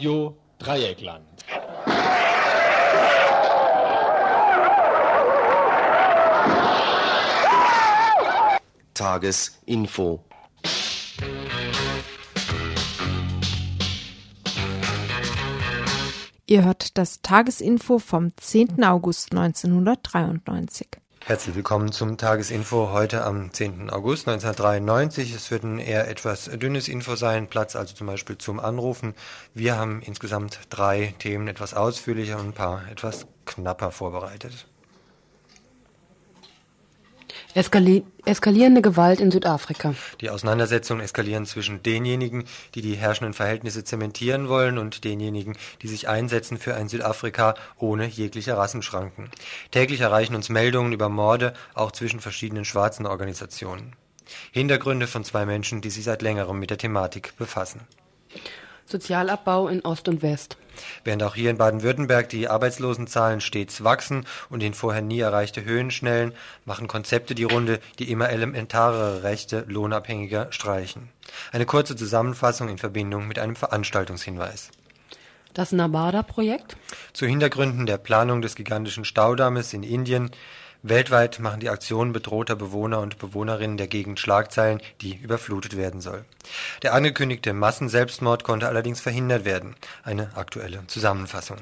Radio Dreieckland. Tagesinfo. Ihr hört das Tagesinfo vom 10. August 1993. Herzlich willkommen zum Tagesinfo heute am 10. August 1993. Es wird ein eher etwas dünnes Info sein, Platz also zum Beispiel zum Anrufen. Wir haben insgesamt drei Themen etwas ausführlicher und ein paar etwas knapper vorbereitet. Eskali eskalierende Gewalt in Südafrika. Die Auseinandersetzungen eskalieren zwischen denjenigen, die die herrschenden Verhältnisse zementieren wollen und denjenigen, die sich einsetzen für ein Südafrika ohne jegliche Rassenschranken. Täglich erreichen uns Meldungen über Morde, auch zwischen verschiedenen schwarzen Organisationen. Hintergründe von zwei Menschen, die sich seit längerem mit der Thematik befassen. Sozialabbau in Ost und West. Während auch hier in Baden-Württemberg die Arbeitslosenzahlen stets wachsen und in vorher nie erreichte Höhen schnellen, machen Konzepte die Runde, die immer elementarere Rechte Lohnabhängiger streichen. Eine kurze Zusammenfassung in Verbindung mit einem Veranstaltungshinweis. Das Nabada-Projekt? Zu Hintergründen der Planung des gigantischen Staudammes in Indien Weltweit machen die Aktionen bedrohter Bewohner und Bewohnerinnen der Gegend Schlagzeilen, die überflutet werden soll. Der angekündigte Massenselbstmord konnte allerdings verhindert werden. Eine aktuelle Zusammenfassung.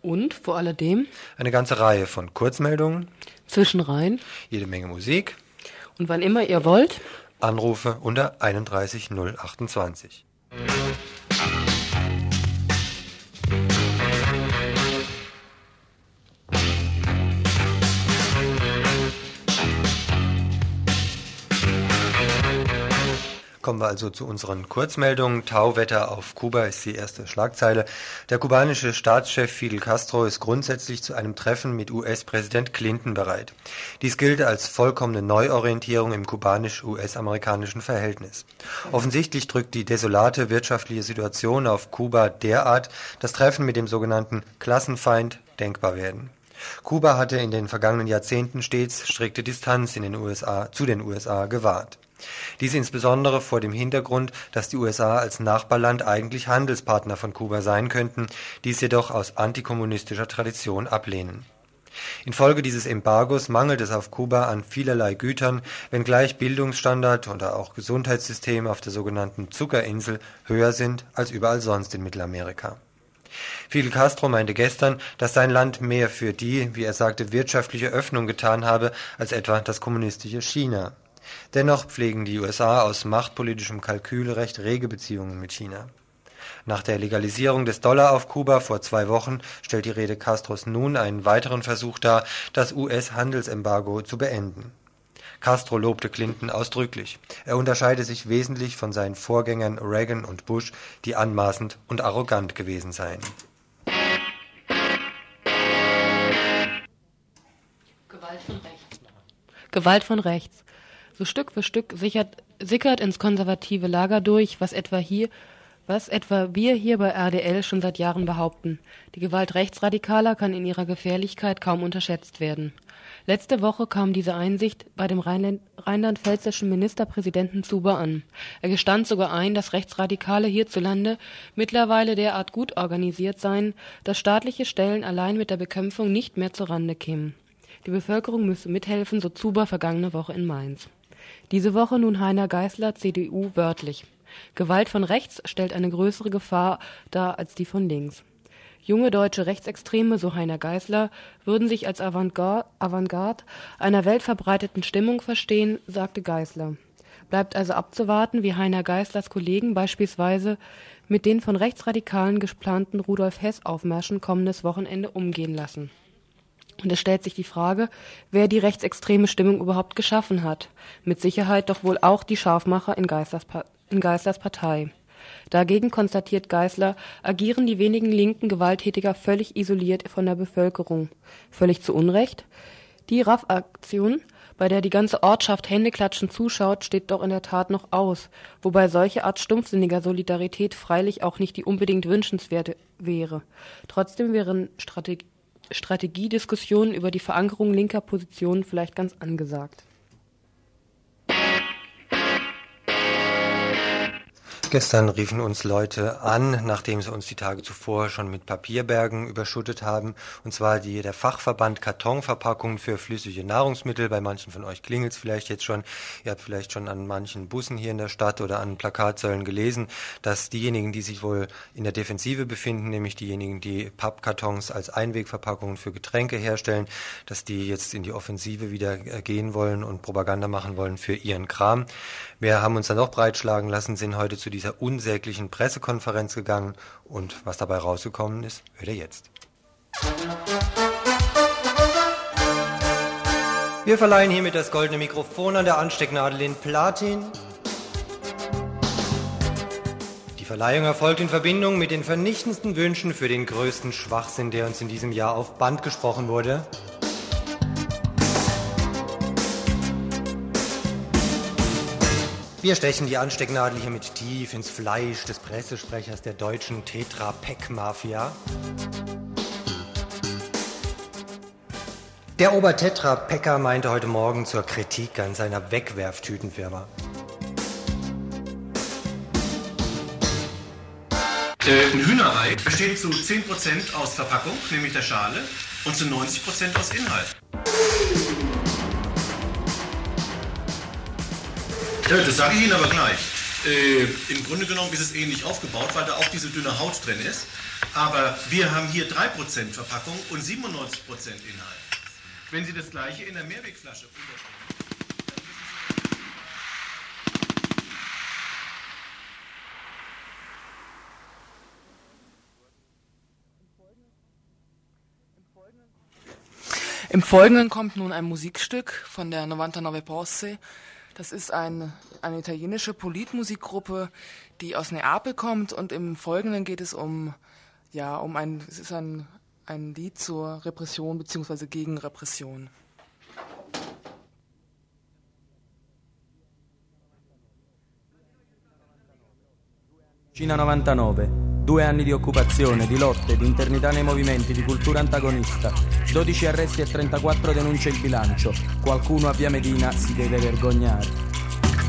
Und vor alledem Eine ganze Reihe von Kurzmeldungen, Zwischenreihen jede Menge Musik, und wann immer ihr wollt, Anrufe unter 31028. Kommen wir also zu unseren Kurzmeldungen. Tauwetter auf Kuba ist die erste Schlagzeile. Der kubanische Staatschef Fidel Castro ist grundsätzlich zu einem Treffen mit US-Präsident Clinton bereit. Dies gilt als vollkommene Neuorientierung im kubanisch-US-amerikanischen Verhältnis. Offensichtlich drückt die desolate wirtschaftliche Situation auf Kuba derart, dass Treffen mit dem sogenannten Klassenfeind denkbar werden. Kuba hatte in den vergangenen Jahrzehnten stets strikte Distanz in den USA, zu den USA gewahrt. Dies insbesondere vor dem Hintergrund, dass die USA als Nachbarland eigentlich Handelspartner von Kuba sein könnten, dies jedoch aus antikommunistischer Tradition ablehnen. Infolge dieses Embargos mangelt es auf Kuba an vielerlei Gütern, wenngleich Bildungsstandard oder auch Gesundheitssystem auf der sogenannten Zuckerinsel höher sind als überall sonst in Mittelamerika. Fidel Castro meinte gestern, dass sein Land mehr für die, wie er sagte, wirtschaftliche Öffnung getan habe als etwa das kommunistische China. Dennoch pflegen die USA aus machtpolitischem Kalkül recht rege Beziehungen mit China. Nach der Legalisierung des Dollar auf Kuba vor zwei Wochen stellt die Rede Castros nun einen weiteren Versuch dar, das US-Handelsembargo zu beenden. Castro lobte Clinton ausdrücklich. Er unterscheide sich wesentlich von seinen Vorgängern Reagan und Bush, die anmaßend und arrogant gewesen seien. Gewalt von rechts. Gewalt von rechts. So Stück für Stück sichert, sickert ins konservative Lager durch, was etwa hier, was etwa wir hier bei RDL schon seit Jahren behaupten. Die Gewalt Rechtsradikaler kann in ihrer Gefährlichkeit kaum unterschätzt werden. Letzte Woche kam diese Einsicht bei dem Rheinland rheinland-pfälzischen Ministerpräsidenten Zuber an. Er gestand sogar ein, dass Rechtsradikale hierzulande mittlerweile derart gut organisiert seien, dass staatliche Stellen allein mit der Bekämpfung nicht mehr zurande kämen. Die Bevölkerung müsse mithelfen, so Zuber vergangene Woche in Mainz. Diese Woche nun Heiner Geißler, CDU, wörtlich. Gewalt von rechts stellt eine größere Gefahr dar als die von links. Junge deutsche Rechtsextreme, so Heiner Geißler, würden sich als Avantgarde, einer weltverbreiteten Stimmung verstehen, sagte Geißler. Bleibt also abzuwarten, wie Heiner Geißlers Kollegen beispielsweise mit den von Rechtsradikalen geplanten Rudolf Hess-Aufmärschen kommendes Wochenende umgehen lassen. Und es stellt sich die Frage, wer die rechtsextreme Stimmung überhaupt geschaffen hat. Mit Sicherheit doch wohl auch die Scharfmacher in Geißlers, pa in Geißlers Partei. Dagegen konstatiert Geißler, agieren die wenigen linken Gewalttätiger völlig isoliert von der Bevölkerung. Völlig zu Unrecht? Die RAF-Aktion, bei der die ganze Ortschaft Händeklatschen zuschaut, steht doch in der Tat noch aus, wobei solche Art stumpfsinniger Solidarität freilich auch nicht die unbedingt wünschenswerte wäre. Trotzdem wären Strategien Strategiediskussionen über die Verankerung linker Positionen vielleicht ganz angesagt. Gestern riefen uns Leute an, nachdem sie uns die Tage zuvor schon mit Papierbergen überschüttet haben. Und zwar die, der Fachverband Kartonverpackungen für flüssige Nahrungsmittel. Bei manchen von euch klingelt es vielleicht jetzt schon. Ihr habt vielleicht schon an manchen Bussen hier in der Stadt oder an Plakatsäulen gelesen, dass diejenigen, die sich wohl in der Defensive befinden, nämlich diejenigen, die Pappkartons als Einwegverpackungen für Getränke herstellen, dass die jetzt in die Offensive wieder äh, gehen wollen und Propaganda machen wollen für ihren Kram. Wir haben uns dann noch breitschlagen lassen, sind heute zu dieser unsäglichen Pressekonferenz gegangen und was dabei rausgekommen ist, hört ihr jetzt. Wir verleihen hiermit das goldene Mikrofon an der Anstecknadel in Platin. Die Verleihung erfolgt in Verbindung mit den vernichtendsten Wünschen für den größten Schwachsinn, der uns in diesem Jahr auf Band gesprochen wurde. Wir stechen die Anstecknadel hiermit tief ins Fleisch des Pressesprechers der deutschen Tetra-Pack-Mafia. Der Obertetra-Packer meinte heute Morgen zur Kritik an seiner Wegwerftütenfirma. Äh, ein Hühnerei besteht zu 10% aus Verpackung, nämlich der Schale, und zu 90% aus Inhalt. Ja, das sage ich Ihnen aber gleich. Äh, Im Grunde genommen ist es ähnlich aufgebaut, weil da auch diese dünne Haut drin ist. Aber wir haben hier 3% Verpackung und 97% Inhalt. Wenn Sie das gleiche in der Mehrwegflasche unterbringen, Im Folgenden kommt nun ein Musikstück von der Novanta Nove Posse. Das ist ein, eine italienische Politmusikgruppe, die aus Neapel kommt und im Folgenden geht es um, ja, um ein, es ist ein, ein Lied zur Repression bzw. gegen Repression. Cina 99, due anni di occupazione, di lotte, di internità nei movimenti, di cultura antagonista, 12 arresti e 34 denunce il bilancio, qualcuno a Via Medina si deve vergognare.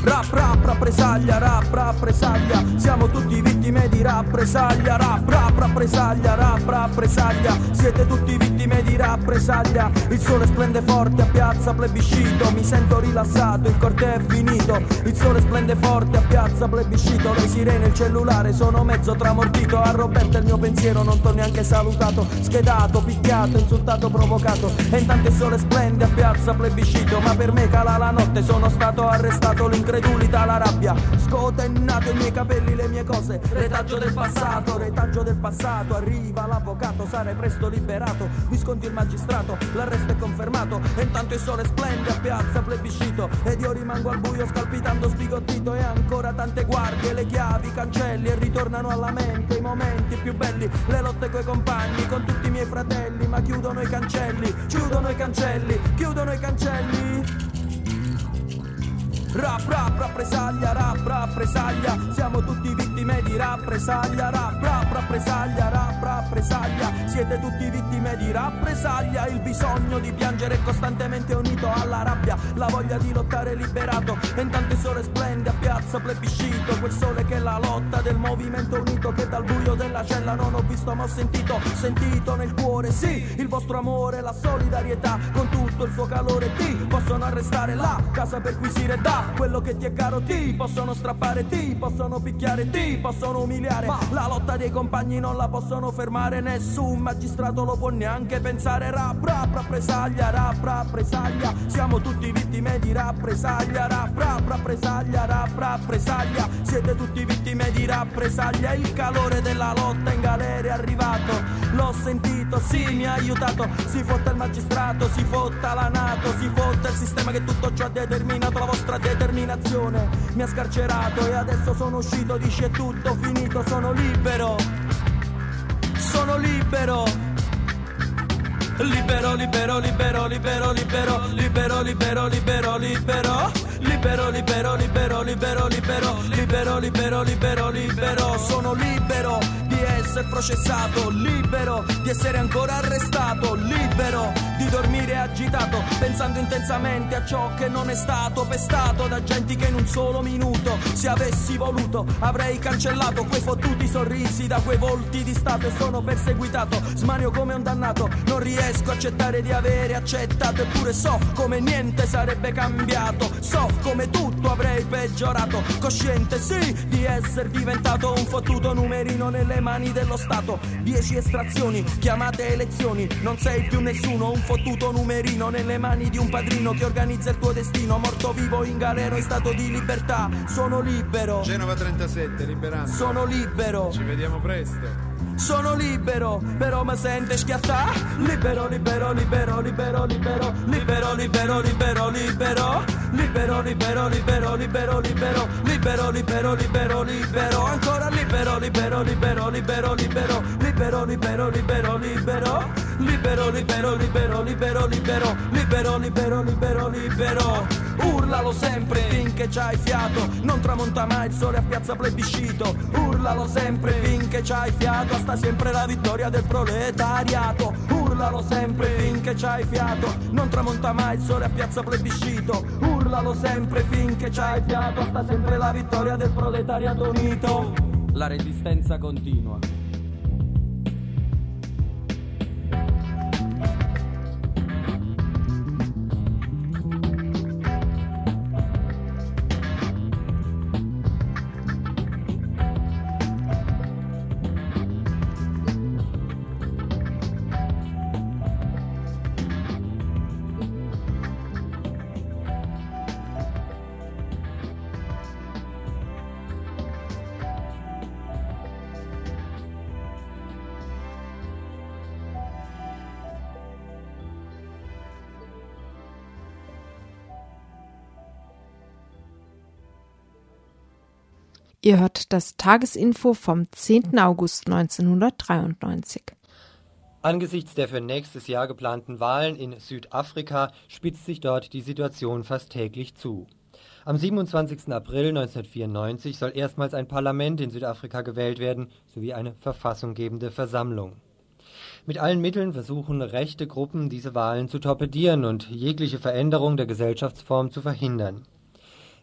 Rap, rap, rappresaglia, rap, rappresaglia. Siamo tutti vittime di rappresaglia. Rap, rap, rappresaglia, rap, rappresaglia. Siete tutti vittime di rappresaglia. Il sole splende forte a piazza plebiscito. Mi sento rilassato, il corteo è finito. Il sole splende forte a piazza plebiscito. Le sirene, il cellulare, sono mezzo tramortito. A Roberta il mio pensiero non t'ho neanche salutato. Schedato, picchiato, insultato, provocato. E intanto il sole splende a piazza plebiscito. Ma per me cala la notte, sono stato arrestato L'incredulità incredulità, la rabbia. Scotennato i miei capelli, le mie cose. Retaggio del passato, retaggio del passato. Arriva l'avvocato, sarai presto liberato. Visconti il magistrato, l'arresto è confermato. E intanto il sole splende a piazza plebiscito. Ed io rimango al buio scalpitando sbigottito. E ancora tante guardie, le chiavi, i cancelli. E ritornano alla mente i momenti più belli. Le lotte coi compagni, con tutti i miei fratelli. Ma chiudono i cancelli, chiudono i cancelli, chiudono i cancelli Rap, rap, rappresaglia, rap, rappresaglia. Siamo tutti vittime di rappresaglia. Rap, rap, rappresaglia, rap, rappresaglia. Siete tutti vittime di rappresaglia. Il bisogno di piangere è costantemente unito alla rabbia. La voglia di lottare liberato. E intanto il sole splende a piazza plebiscito. Quel sole che è la lotta del movimento unito Che dal buio della cella non ho visto ma ho sentito Sentito nel cuore, sì, il vostro amore La solidarietà con tutto il suo calore. Ti possono arrestare là, casa perquisire da quello che ti è caro ti possono strappare, ti possono picchiare, ti possono umiliare. Ma la lotta dei compagni non la possono fermare, nessun magistrato lo può neanche pensare. Rap, rap, rappresaglia, rap, rappresaglia. Siamo tutti vittime di rappresaglia, rap, rap, rappresaglia, rap, rappresaglia. Siete tutti vittime di rappresaglia. Il calore della lotta in galera è arrivato. L'ho sentito, sì, mi ha aiutato. Si fotta il magistrato, si fotta la Nato, si fotta il sistema che tutto ciò ha determinato la vostra determinazione mi ha scarcerato e adesso sono uscito, dice tutto finito, sono libero, sono libero. Libero, libero, libero, libero, libero, libero, libero, libero, libero, libero, libero, libero, libero, libero, libero, libero, libero, libero, sono libero essere processato, libero di essere ancora arrestato, libero di dormire agitato, pensando intensamente a ciò che non è stato pestato da gente che in un solo minuto, se avessi voluto, avrei cancellato quei fottuti sorrisi da quei volti di stato e sono perseguitato, smanio come un dannato, non riesco a accettare di avere accettato, eppure so come niente sarebbe cambiato, so come tutto avrei peggiorato, cosciente sì di essere diventato un fottuto numerino nelle mani dello Stato, dieci estrazioni, chiamate elezioni, non sei più nessuno, un fottuto numerino nelle mani di un padrino che organizza il tuo destino, morto vivo in galera in stato di libertà, sono libero. Genova 37, liberando. Sono libero. Ci vediamo presto. Sono libero, però mi sente schiattà. Libero, libero, libero, libero, libero, libero, libero, libero, libero, libero, libero, libero, libero, libero, libero, libero, libero, libero, ancora libero, libero, libero, libero, libero, libero, libero, libero, libero, libero, libero, libero, libero, libero, libero, libero, libero, libero. Urlalo sempre finché c'hai fiato, non tramonta mai il sole a piazza plebiscito. Urlalo sempre finché c'hai fiato, sta sempre la vittoria del proletariato. Urlalo sempre finché c'hai fiato, non tramonta mai il sole a piazza plebiscito. Urlalo sempre finché c'hai fiato, sta sempre la vittoria del proletariato unito. La resistenza continua. Ihr hört das Tagesinfo vom 10. August 1993. Angesichts der für nächstes Jahr geplanten Wahlen in Südafrika spitzt sich dort die Situation fast täglich zu. Am 27. April 1994 soll erstmals ein Parlament in Südafrika gewählt werden, sowie eine verfassunggebende Versammlung. Mit allen Mitteln versuchen rechte Gruppen, diese Wahlen zu torpedieren und jegliche Veränderung der Gesellschaftsform zu verhindern.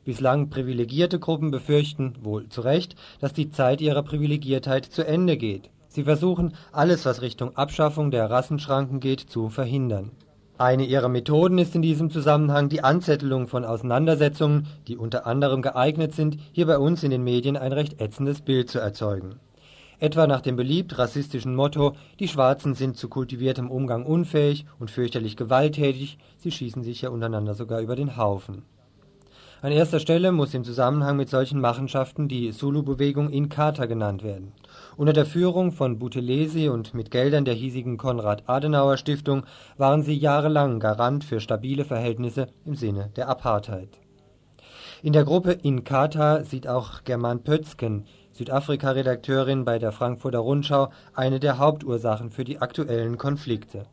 Bislang privilegierte Gruppen befürchten, wohl zu Recht, dass die Zeit ihrer Privilegiertheit zu Ende geht. Sie versuchen, alles, was Richtung Abschaffung der Rassenschranken geht, zu verhindern. Eine ihrer Methoden ist in diesem Zusammenhang die Anzettelung von Auseinandersetzungen, die unter anderem geeignet sind, hier bei uns in den Medien ein recht ätzendes Bild zu erzeugen. Etwa nach dem beliebt rassistischen Motto, die Schwarzen sind zu kultiviertem Umgang unfähig und fürchterlich gewalttätig, sie schießen sich ja untereinander sogar über den Haufen. An erster Stelle muss im Zusammenhang mit solchen Machenschaften die Zulu-Bewegung Inkatha genannt werden. Unter der Führung von Buthelezi und mit Geldern der hiesigen Konrad-Adenauer-Stiftung waren sie jahrelang Garant für stabile Verhältnisse im Sinne der Apartheid. In der Gruppe Inkatha sieht auch German Pötzken, Südafrika-Redakteurin bei der Frankfurter Rundschau, eine der Hauptursachen für die aktuellen Konflikte.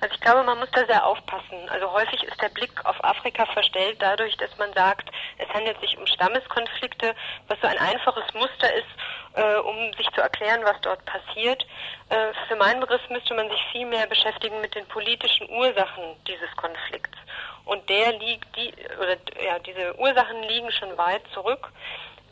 Also ich glaube, man muss da sehr aufpassen. Also häufig ist der Blick auf Afrika verstellt dadurch, dass man sagt, es handelt sich um Stammeskonflikte, was so ein einfaches Muster ist, äh, um sich zu erklären, was dort passiert. Äh, für meinen Begriff müsste man sich viel mehr beschäftigen mit den politischen Ursachen dieses Konflikts. Und der liegt, die, oder ja, diese Ursachen liegen schon weit zurück.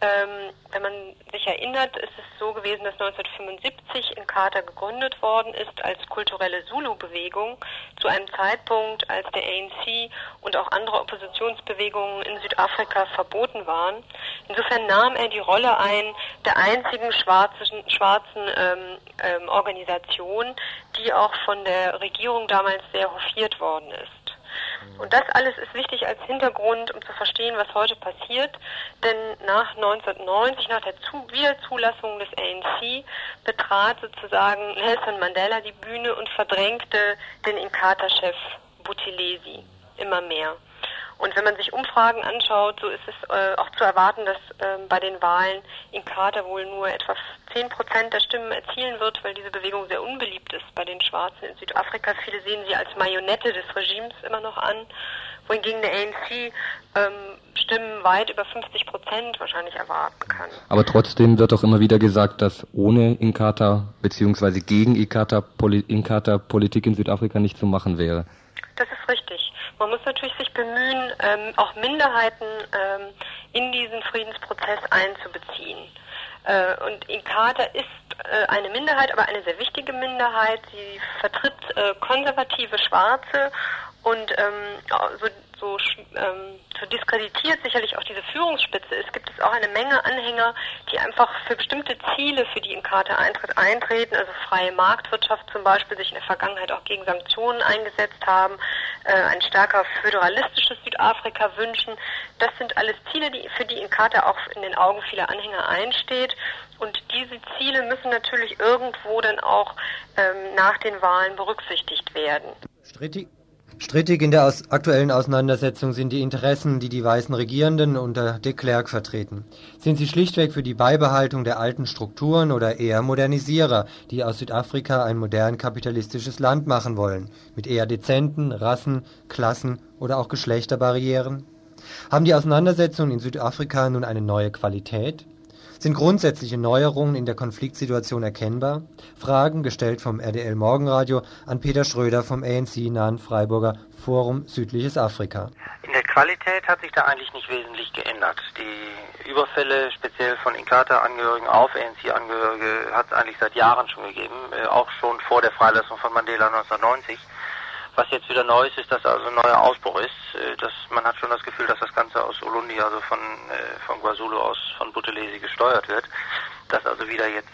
Ähm, wenn man sich erinnert, ist es so gewesen, dass 1975 in Kater gegründet worden ist als kulturelle Zulu-Bewegung zu einem Zeitpunkt, als der ANC und auch andere Oppositionsbewegungen in Südafrika verboten waren. Insofern nahm er die Rolle ein der einzigen schwarzen, schwarzen ähm, ähm, Organisation, die auch von der Regierung damals sehr hofiert worden ist. Und das alles ist wichtig als Hintergrund, um zu verstehen, was heute passiert. Denn nach 1990, nach der Wiederzulassung des ANC, betrat sozusagen Nelson Mandela die Bühne und verdrängte den Inkatha-Chef Buthelezi immer mehr. Und wenn man sich Umfragen anschaut, so ist es äh, auch zu erwarten, dass äh, bei den Wahlen in Carter wohl nur etwa 10 Prozent der Stimmen erzielen wird, weil diese Bewegung sehr unbeliebt ist bei den Schwarzen in Südafrika. Viele sehen sie als Marionette des Regimes immer noch an, wohingegen der ANC ähm, Stimmen weit über 50 Prozent wahrscheinlich erwarten kann. Aber trotzdem wird auch immer wieder gesagt, dass ohne Inkatha bzw. gegen Inkatha, Poli Inkatha Politik in Südafrika nicht zu machen wäre. Das ist richtig. Man muss natürlich sich bemühen, ähm, auch Minderheiten ähm, in diesen Friedensprozess einzubeziehen. Äh, und Inkatha ist äh, eine Minderheit, aber eine sehr wichtige Minderheit. Sie vertritt äh, konservative Schwarze und ähm, so so, ähm, so diskreditiert sicherlich auch diese Führungsspitze ist, gibt es auch eine Menge Anhänger, die einfach für bestimmte Ziele, für die im Charta Eintritt eintreten, also freie Marktwirtschaft zum Beispiel, sich in der Vergangenheit auch gegen Sanktionen eingesetzt haben, äh, ein stärker föderalistisches Südafrika wünschen. Das sind alles Ziele, die, für die in Charta auch in den Augen vieler Anhänger einsteht. Und diese Ziele müssen natürlich irgendwo dann auch ähm, nach den Wahlen berücksichtigt werden. Strittig, Strittig in der aus aktuellen Auseinandersetzung sind die Interessen, die die weißen Regierenden unter de Klerk vertreten. Sind sie schlichtweg für die Beibehaltung der alten Strukturen oder eher Modernisierer, die aus Südafrika ein modern kapitalistisches Land machen wollen, mit eher dezenten Rassen, Klassen oder auch Geschlechterbarrieren? Haben die Auseinandersetzungen in Südafrika nun eine neue Qualität? Sind grundsätzliche Neuerungen in der Konfliktsituation erkennbar? Fragen gestellt vom RDL Morgenradio an Peter Schröder vom ANC-nahen Freiburger Forum Südliches Afrika. In der Qualität hat sich da eigentlich nicht wesentlich geändert. Die Überfälle speziell von Inkatha-Angehörigen auf ANC-Angehörige hat es eigentlich seit Jahren schon gegeben, äh, auch schon vor der Freilassung von Mandela 1990. Was jetzt wieder neu ist, ist, dass also ein neuer Ausbruch ist. Äh, dass man hat schon das Gefühl, dass das Ganze aus Ulundi, also von, äh, von Guazulu aus, von Buthelezi gesteuert wird. Dass also wieder jetzt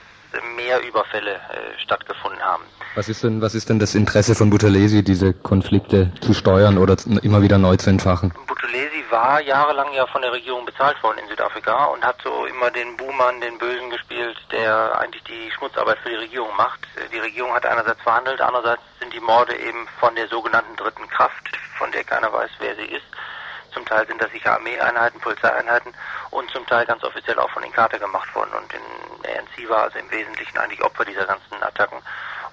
mehr Überfälle äh, stattgefunden haben. Was ist denn, was ist denn das Interesse von Buthelezi, diese Konflikte zu steuern oder immer wieder neu zu entfachen? Buthelezi war jahrelang ja von der Regierung bezahlt worden in Südafrika und hat so immer den Buhmann, den Bösen gespielt, der eigentlich die Schmutzarbeit für die Regierung macht. Die Regierung hat einerseits verhandelt, andererseits sind die Morde eben von der sogenannten dritten Kraft, von der keiner weiß, wer sie ist. Zum Teil sind das sicher Armeeeinheiten, Polizeieinheiten und zum Teil ganz offiziell auch von Inkatha gemacht worden. Und in ANC war also im Wesentlichen eigentlich Opfer dieser ganzen Attacken.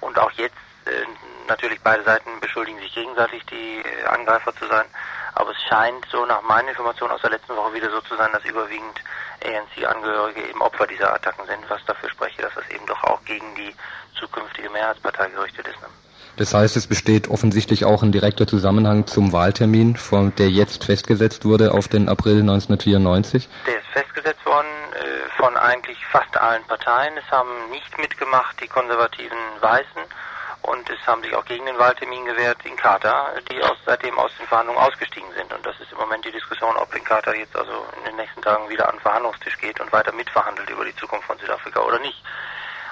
Und auch jetzt äh, natürlich beide Seiten beschuldigen sich gegenseitig, die äh, Angreifer zu sein. Aber es scheint so nach meinen Informationen aus der letzten Woche wieder so zu sein, dass überwiegend ANC-Angehörige eben Opfer dieser Attacken sind, was dafür spreche, dass das eben doch auch gegen die zukünftige Mehrheitspartei gerichtet ist. Ne? Das heißt, es besteht offensichtlich auch ein direkter Zusammenhang zum Wahltermin, der jetzt festgesetzt wurde auf den April 1994? Der ist festgesetzt worden äh, von eigentlich fast allen Parteien. Es haben nicht mitgemacht die konservativen Weißen und es haben sich auch gegen den Wahltermin gewehrt in Katar, die aus, seitdem aus den Verhandlungen ausgestiegen sind. Und das ist im Moment die Diskussion, ob in Katar jetzt also in den nächsten Tagen wieder an den Verhandlungstisch geht und weiter mitverhandelt über die Zukunft von Südafrika oder nicht.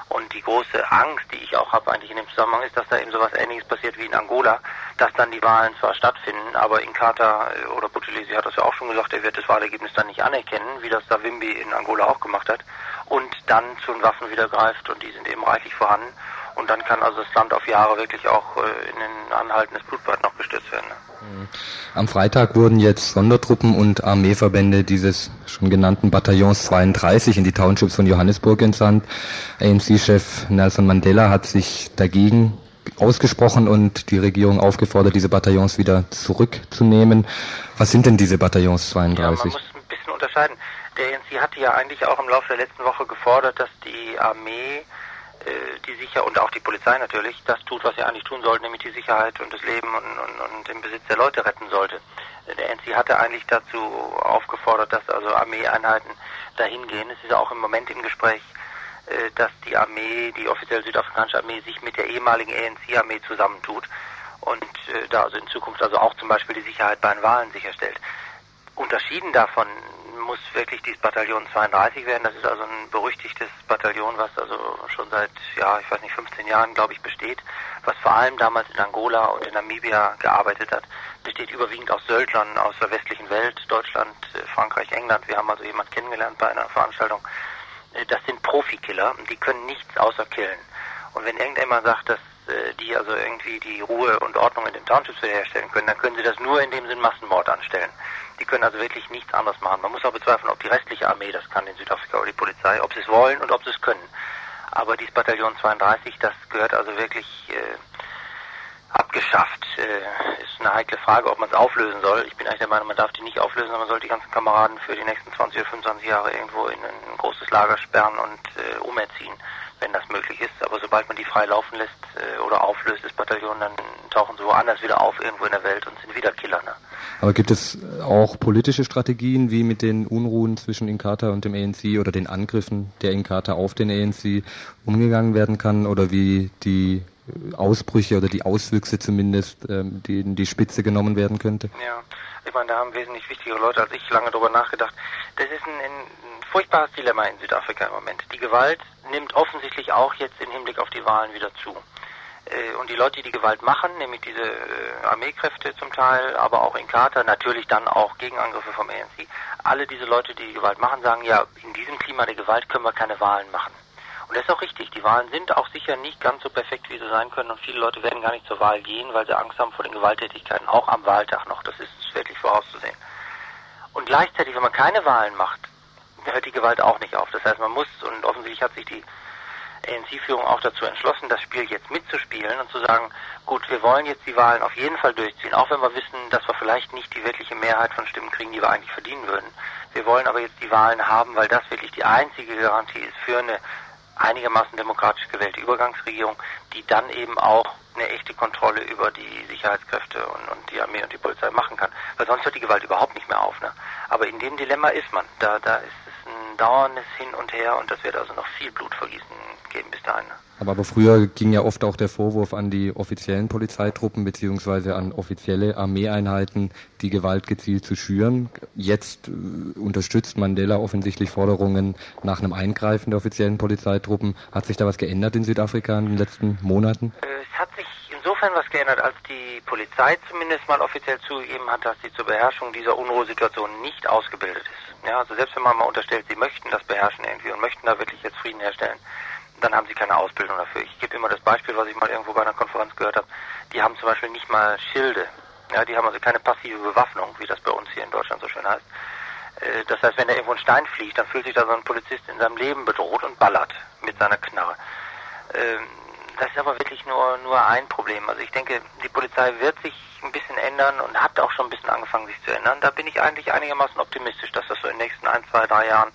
Und die große Angst, die ich auch habe eigentlich in dem Zusammenhang, ist, dass da eben sowas Ähnliches passiert wie in Angola, dass dann die Wahlen zwar stattfinden, aber in Katar äh, oder Buthelezi hat das ja auch schon gesagt, er wird das Wahlergebnis dann nicht anerkennen, wie das Savimbi in Angola auch gemacht hat, und dann zu den Waffen wieder greift und die sind eben reichlich vorhanden. Und dann kann also das Land auf Jahre wirklich auch äh, in ein anhaltendes Blutbad noch gestürzt werden. Ne? Am Freitag wurden jetzt Sondertruppen und Armeeverbände dieses schon genannten Bataillons 32 in die Townships von Johannesburg entsandt. ANC-Chef Nelson Mandela hat sich dagegen ausgesprochen und die Regierung aufgefordert, diese Bataillons wieder zurückzunehmen. Was sind denn diese Bataillons 32? Ja, man muss ein bisschen unterscheiden. Der ANC hatte ja eigentlich auch im Laufe der letzten Woche gefordert, dass die Armee die Sicher und auch die Polizei natürlich das tut, was sie eigentlich tun sollte, nämlich die Sicherheit und das Leben und, und, und den Besitz der Leute retten sollte. Der NC hatte eigentlich dazu aufgefordert, dass also Armeeeinheiten dahin gehen. Es ist auch im Moment im Gespräch, äh, dass die Armee, die offizielle südafrikanische Armee, sich mit der ehemaligen ANC-Armee zusammentut und äh, da also in Zukunft also auch zum Beispiel die Sicherheit bei den Wahlen sicherstellt. Unterschieden davon muss wirklich dieses Bataillon 32 werden. Das ist also ein berüchtigtes Bataillon, was also schon seit, ja, ich weiß nicht, 15 Jahren, glaube ich, besteht, was vor allem damals in Angola und in Namibia gearbeitet hat. Besteht überwiegend aus Söldlern aus der westlichen Welt, Deutschland, äh, Frankreich, England. Wir haben also jemanden kennengelernt bei einer Veranstaltung. Äh, das sind Profikiller, die können nichts außer killen. Und wenn irgendjemand sagt, dass äh, die also irgendwie die Ruhe und Ordnung in den Townships wiederherstellen können, dann können sie das nur in dem Sinn Massenmord anstellen. Die können also wirklich nichts anderes machen. Man muss auch bezweifeln, ob die restliche Armee das kann in Südafrika oder die Polizei, ob sie es wollen und ob sie es können. Aber dieses Bataillon 32, das gehört also wirklich äh, abgeschafft. Äh, ist eine heikle Frage, ob man es auflösen soll. Ich bin eigentlich der Meinung, man darf die nicht auflösen, sondern man sollte die ganzen Kameraden für die nächsten 20 oder 25 Jahre irgendwo in ein großes Lager sperren und äh, umerziehen, wenn das möglich ist. Aber sobald man die frei laufen lässt äh, oder auflöst, das Bataillon, dann tauchen sie woanders wieder auf, irgendwo in der Welt und sind wieder Killer. Ne? Aber gibt es auch politische Strategien, wie mit den Unruhen zwischen Inkatha und dem ANC oder den Angriffen der Inkatha auf den ANC umgegangen werden kann oder wie die Ausbrüche oder die Auswüchse zumindest, ähm, die in die Spitze genommen werden könnte? Ja, ich meine, da haben wesentlich wichtigere Leute als ich lange darüber nachgedacht. Das ist ein, ein furchtbares Dilemma in Südafrika im Moment. Die Gewalt nimmt offensichtlich auch jetzt im Hinblick auf die Wahlen wieder zu. Äh, und die Leute, die Gewalt machen, nämlich diese äh, Armeekräfte zum Teil, aber auch in Kater, natürlich dann auch Gegenangriffe vom ANC, alle diese Leute, die die Gewalt machen, sagen, ja, in diesem Klima der Gewalt können wir keine Wahlen machen. Und das ist auch richtig. Die Wahlen sind auch sicher nicht ganz so perfekt, wie sie sein können. Und viele Leute werden gar nicht zur Wahl gehen, weil sie Angst haben vor den Gewalttätigkeiten, auch am Wahltag noch. Das ist wirklich vorauszusehen. Und gleichzeitig, wenn man keine Wahlen macht, hört die Gewalt auch nicht auf. Das heißt, man muss, und offensichtlich hat sich die ANC-Führung auch dazu entschlossen, das Spiel jetzt mitzuspielen und zu sagen, gut, wir wollen jetzt die Wahlen auf jeden Fall durchziehen, auch wenn wir wissen, dass wir vielleicht nicht die wirkliche Mehrheit von Stimmen kriegen, die wir eigentlich verdienen würden. Wir wollen aber jetzt die Wahlen haben, weil das wirklich die einzige Garantie ist für eine einigermaßen demokratisch gewählte Übergangsregierung, die dann eben auch eine echte Kontrolle über die Sicherheitskräfte und, und, die Armee und die Polizei machen kann. Weil sonst hört die Gewalt überhaupt nicht mehr auf. Ne? Aber in dem Dilemma ist man. Da, da ist dauerndes Hin und Her und das wird also noch viel Blutvergießen geben bis dahin. Aber, aber früher ging ja oft auch der Vorwurf an die offiziellen Polizeitruppen beziehungsweise an offizielle Armeeeinheiten, die Gewalt gezielt zu schüren. Jetzt äh, unterstützt Mandela offensichtlich Forderungen nach einem Eingreifen der offiziellen Polizeitruppen. Hat sich da was geändert in Südafrika in den letzten Monaten? Äh, es hat sich insofern was geändert, als die Polizei zumindest mal offiziell zugegeben hat, dass sie zur Beherrschung dieser Unruhesituation nicht ausgebildet ist. Ja, also selbst wenn man mal unterstellt, sie möchten das beherrschen irgendwie und möchten da wirklich jetzt Frieden herstellen, dann haben sie keine Ausbildung dafür. Ich gebe immer das Beispiel, was ich mal irgendwo bei einer Konferenz gehört habe. Die haben zum Beispiel nicht mal Schilde. Ja, die haben also keine passive Bewaffnung, wie das bei uns hier in Deutschland so schön heißt. Äh, das heißt, wenn da irgendwo ein Stein fliegt, dann fühlt sich da so ein Polizist in seinem Leben bedroht und ballert mit seiner Knarre. Das ist aber wirklich nur, nur ein Problem. Also ich denke, die Polizei wird sich ein bisschen ändern und hat auch schon ein bisschen angefangen, sich zu ändern. Da bin ich eigentlich einigermaßen optimistisch, dass das so in den nächsten ein, zwei, drei Jahren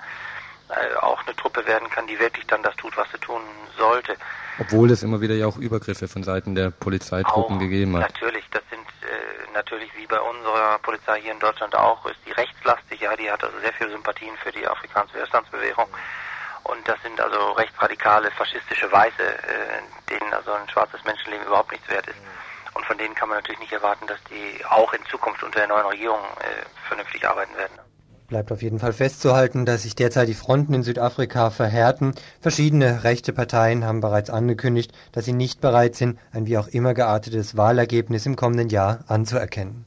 äh, auch eine Truppe werden kann, die wirklich dann das tut, was sie tun sollte. Obwohl es immer wieder ja auch Übergriffe von Seiten der Polizeitruppen auch, gegeben hat. Natürlich, das sind äh, natürlich wie bei unserer Polizei hier in Deutschland auch, ist die rechtslastig, ja, die hat also sehr viele Sympathien für die afrikanische Widerstandsbewegung. Und das sind also rechtsradikale, faschistische Weiße, äh, denen also ein schwarzes Menschenleben überhaupt nichts wert ist. Und von denen kann man natürlich nicht erwarten, dass die auch in Zukunft unter der neuen Regierung äh, vernünftig arbeiten werden. Bleibt auf jeden Fall festzuhalten, dass sich derzeit die Fronten in Südafrika verhärten. Verschiedene rechte Parteien haben bereits angekündigt, dass sie nicht bereit sind, ein wie auch immer geartetes Wahlergebnis im kommenden Jahr anzuerkennen.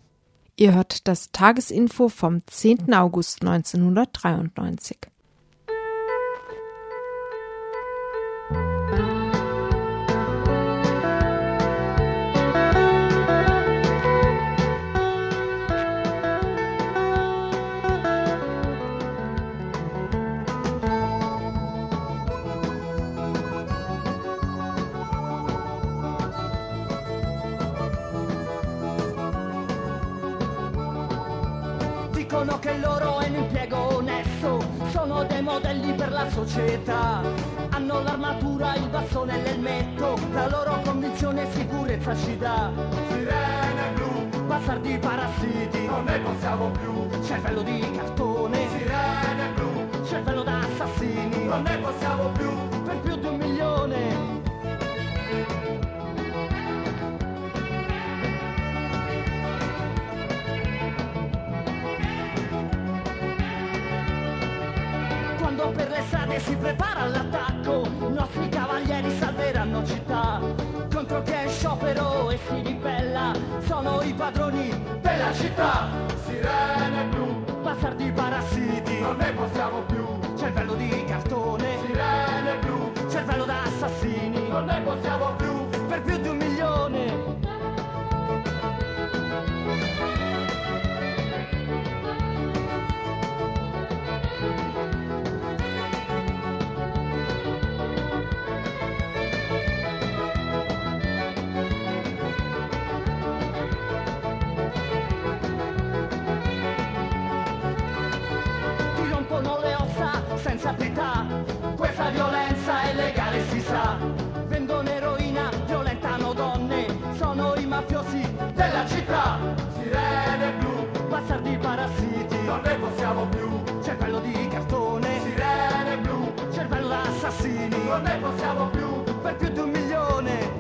Ihr hört das Tagesinfo vom 10. August 1993. Che loro è un impiego onesto, sono dei modelli per la società. Hanno l'armatura, il bastone e l'elmetto, la loro condizione sicurezza ci dà. Sirene blu, bastardi parassiti, non ne possiamo più. Cervello di cartone, sirene blu, cervello da assassini, non ne possiamo più. Per più di un milione. Si prepara all'attacco, i nostri cavalieri salveranno città. Contro chi è sciopero e si ribella, sono i padroni della città. Sirene blu, bastardi parassiti, non ne possiamo più. Cervello di cartone, sirene blu, cervello da assassini, non ne possiamo più. Per più di un milione. città, sirene blu, bastardi parassiti, non ne possiamo più, cervello di cartone, sirene blu, cervello assassini, non ne possiamo più, per più di un milione.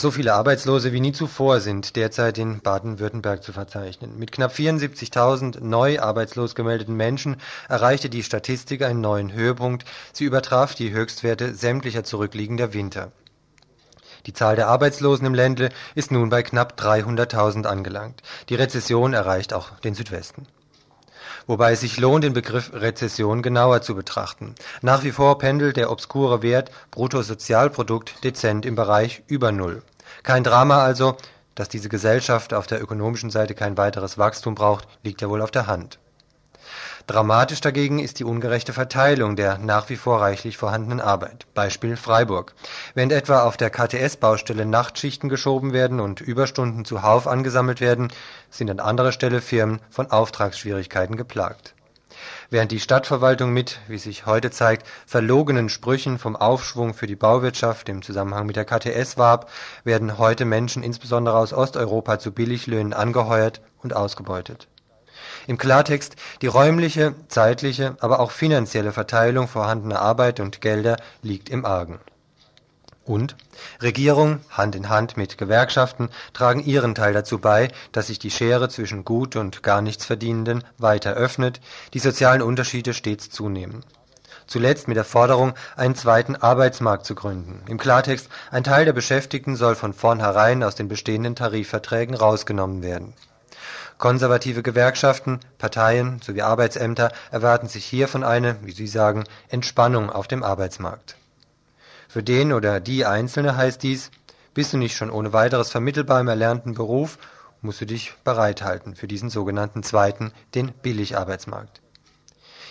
So viele Arbeitslose wie nie zuvor sind derzeit in Baden-Württemberg zu verzeichnen. Mit knapp 74.000 neu arbeitslos gemeldeten Menschen erreichte die Statistik einen neuen Höhepunkt. Sie übertraf die Höchstwerte sämtlicher zurückliegender Winter. Die Zahl der Arbeitslosen im Ländle ist nun bei knapp 300.000 angelangt. Die Rezession erreicht auch den Südwesten wobei es sich lohnt, den Begriff Rezession genauer zu betrachten. Nach wie vor pendelt der obskure Wert Bruttosozialprodukt dezent im Bereich über Null. Kein Drama also, dass diese Gesellschaft auf der ökonomischen Seite kein weiteres Wachstum braucht, liegt ja wohl auf der Hand. Dramatisch dagegen ist die ungerechte Verteilung der nach wie vor reichlich vorhandenen Arbeit. Beispiel Freiburg. Während etwa auf der KTS-Baustelle Nachtschichten geschoben werden und Überstunden zuhauf angesammelt werden, sind an anderer Stelle Firmen von Auftragsschwierigkeiten geplagt. Während die Stadtverwaltung mit, wie sich heute zeigt, verlogenen Sprüchen vom Aufschwung für die Bauwirtschaft im Zusammenhang mit der KTS warb, werden heute Menschen insbesondere aus Osteuropa zu Billiglöhnen angeheuert und ausgebeutet im Klartext, die räumliche, zeitliche, aber auch finanzielle Verteilung vorhandener Arbeit und Gelder liegt im Argen. Und Regierung, Hand in Hand mit Gewerkschaften, tragen ihren Teil dazu bei, dass sich die Schere zwischen gut und gar nichts Verdienenden weiter öffnet, die sozialen Unterschiede stets zunehmen. Zuletzt mit der Forderung, einen zweiten Arbeitsmarkt zu gründen. Im Klartext, ein Teil der Beschäftigten soll von vornherein aus den bestehenden Tarifverträgen rausgenommen werden. Konservative Gewerkschaften, Parteien sowie Arbeitsämter erwarten sich hiervon eine, wie sie sagen, Entspannung auf dem Arbeitsmarkt. Für den oder die Einzelne heißt dies, bist du nicht schon ohne weiteres vermittelbar im erlernten Beruf, musst du dich bereithalten für diesen sogenannten zweiten, den Billigarbeitsmarkt.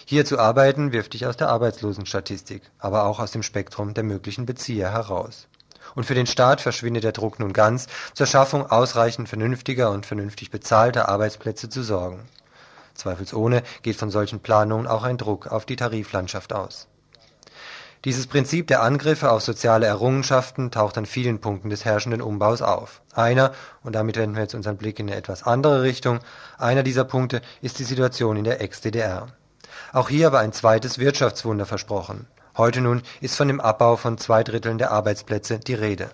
Hier zu arbeiten wirft dich aus der Arbeitslosenstatistik, aber auch aus dem Spektrum der möglichen Bezieher heraus und für den Staat verschwindet der Druck nun ganz, zur Schaffung ausreichend vernünftiger und vernünftig bezahlter Arbeitsplätze zu sorgen. Zweifelsohne geht von solchen Planungen auch ein Druck auf die Tariflandschaft aus. Dieses Prinzip der Angriffe auf soziale Errungenschaften taucht an vielen Punkten des herrschenden Umbaus auf. Einer, und damit wenden wir jetzt unseren Blick in eine etwas andere Richtung, einer dieser Punkte ist die Situation in der Ex-DDR. Auch hier war ein zweites Wirtschaftswunder versprochen. Heute nun ist von dem Abbau von zwei Dritteln der Arbeitsplätze die Rede.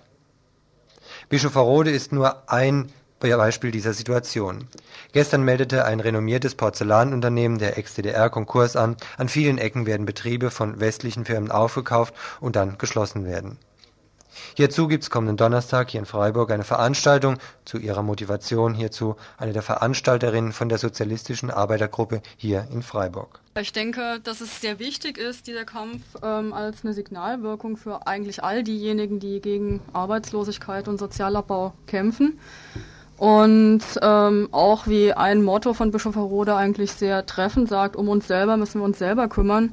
Bischofferode ist nur ein Beispiel dieser Situation. Gestern meldete ein renommiertes Porzellanunternehmen der Ex-DDR Konkurs an, an vielen Ecken werden Betriebe von westlichen Firmen aufgekauft und dann geschlossen werden Hierzu gibt es kommenden Donnerstag hier in Freiburg eine Veranstaltung zu ihrer Motivation hierzu, eine der Veranstalterinnen von der Sozialistischen Arbeitergruppe hier in Freiburg. Ich denke, dass es sehr wichtig ist, dieser Kampf ähm, als eine Signalwirkung für eigentlich all diejenigen, die gegen Arbeitslosigkeit und Sozialabbau kämpfen. Und ähm, auch wie ein Motto von Bischof Herode eigentlich sehr treffend sagt, um uns selber müssen wir uns selber kümmern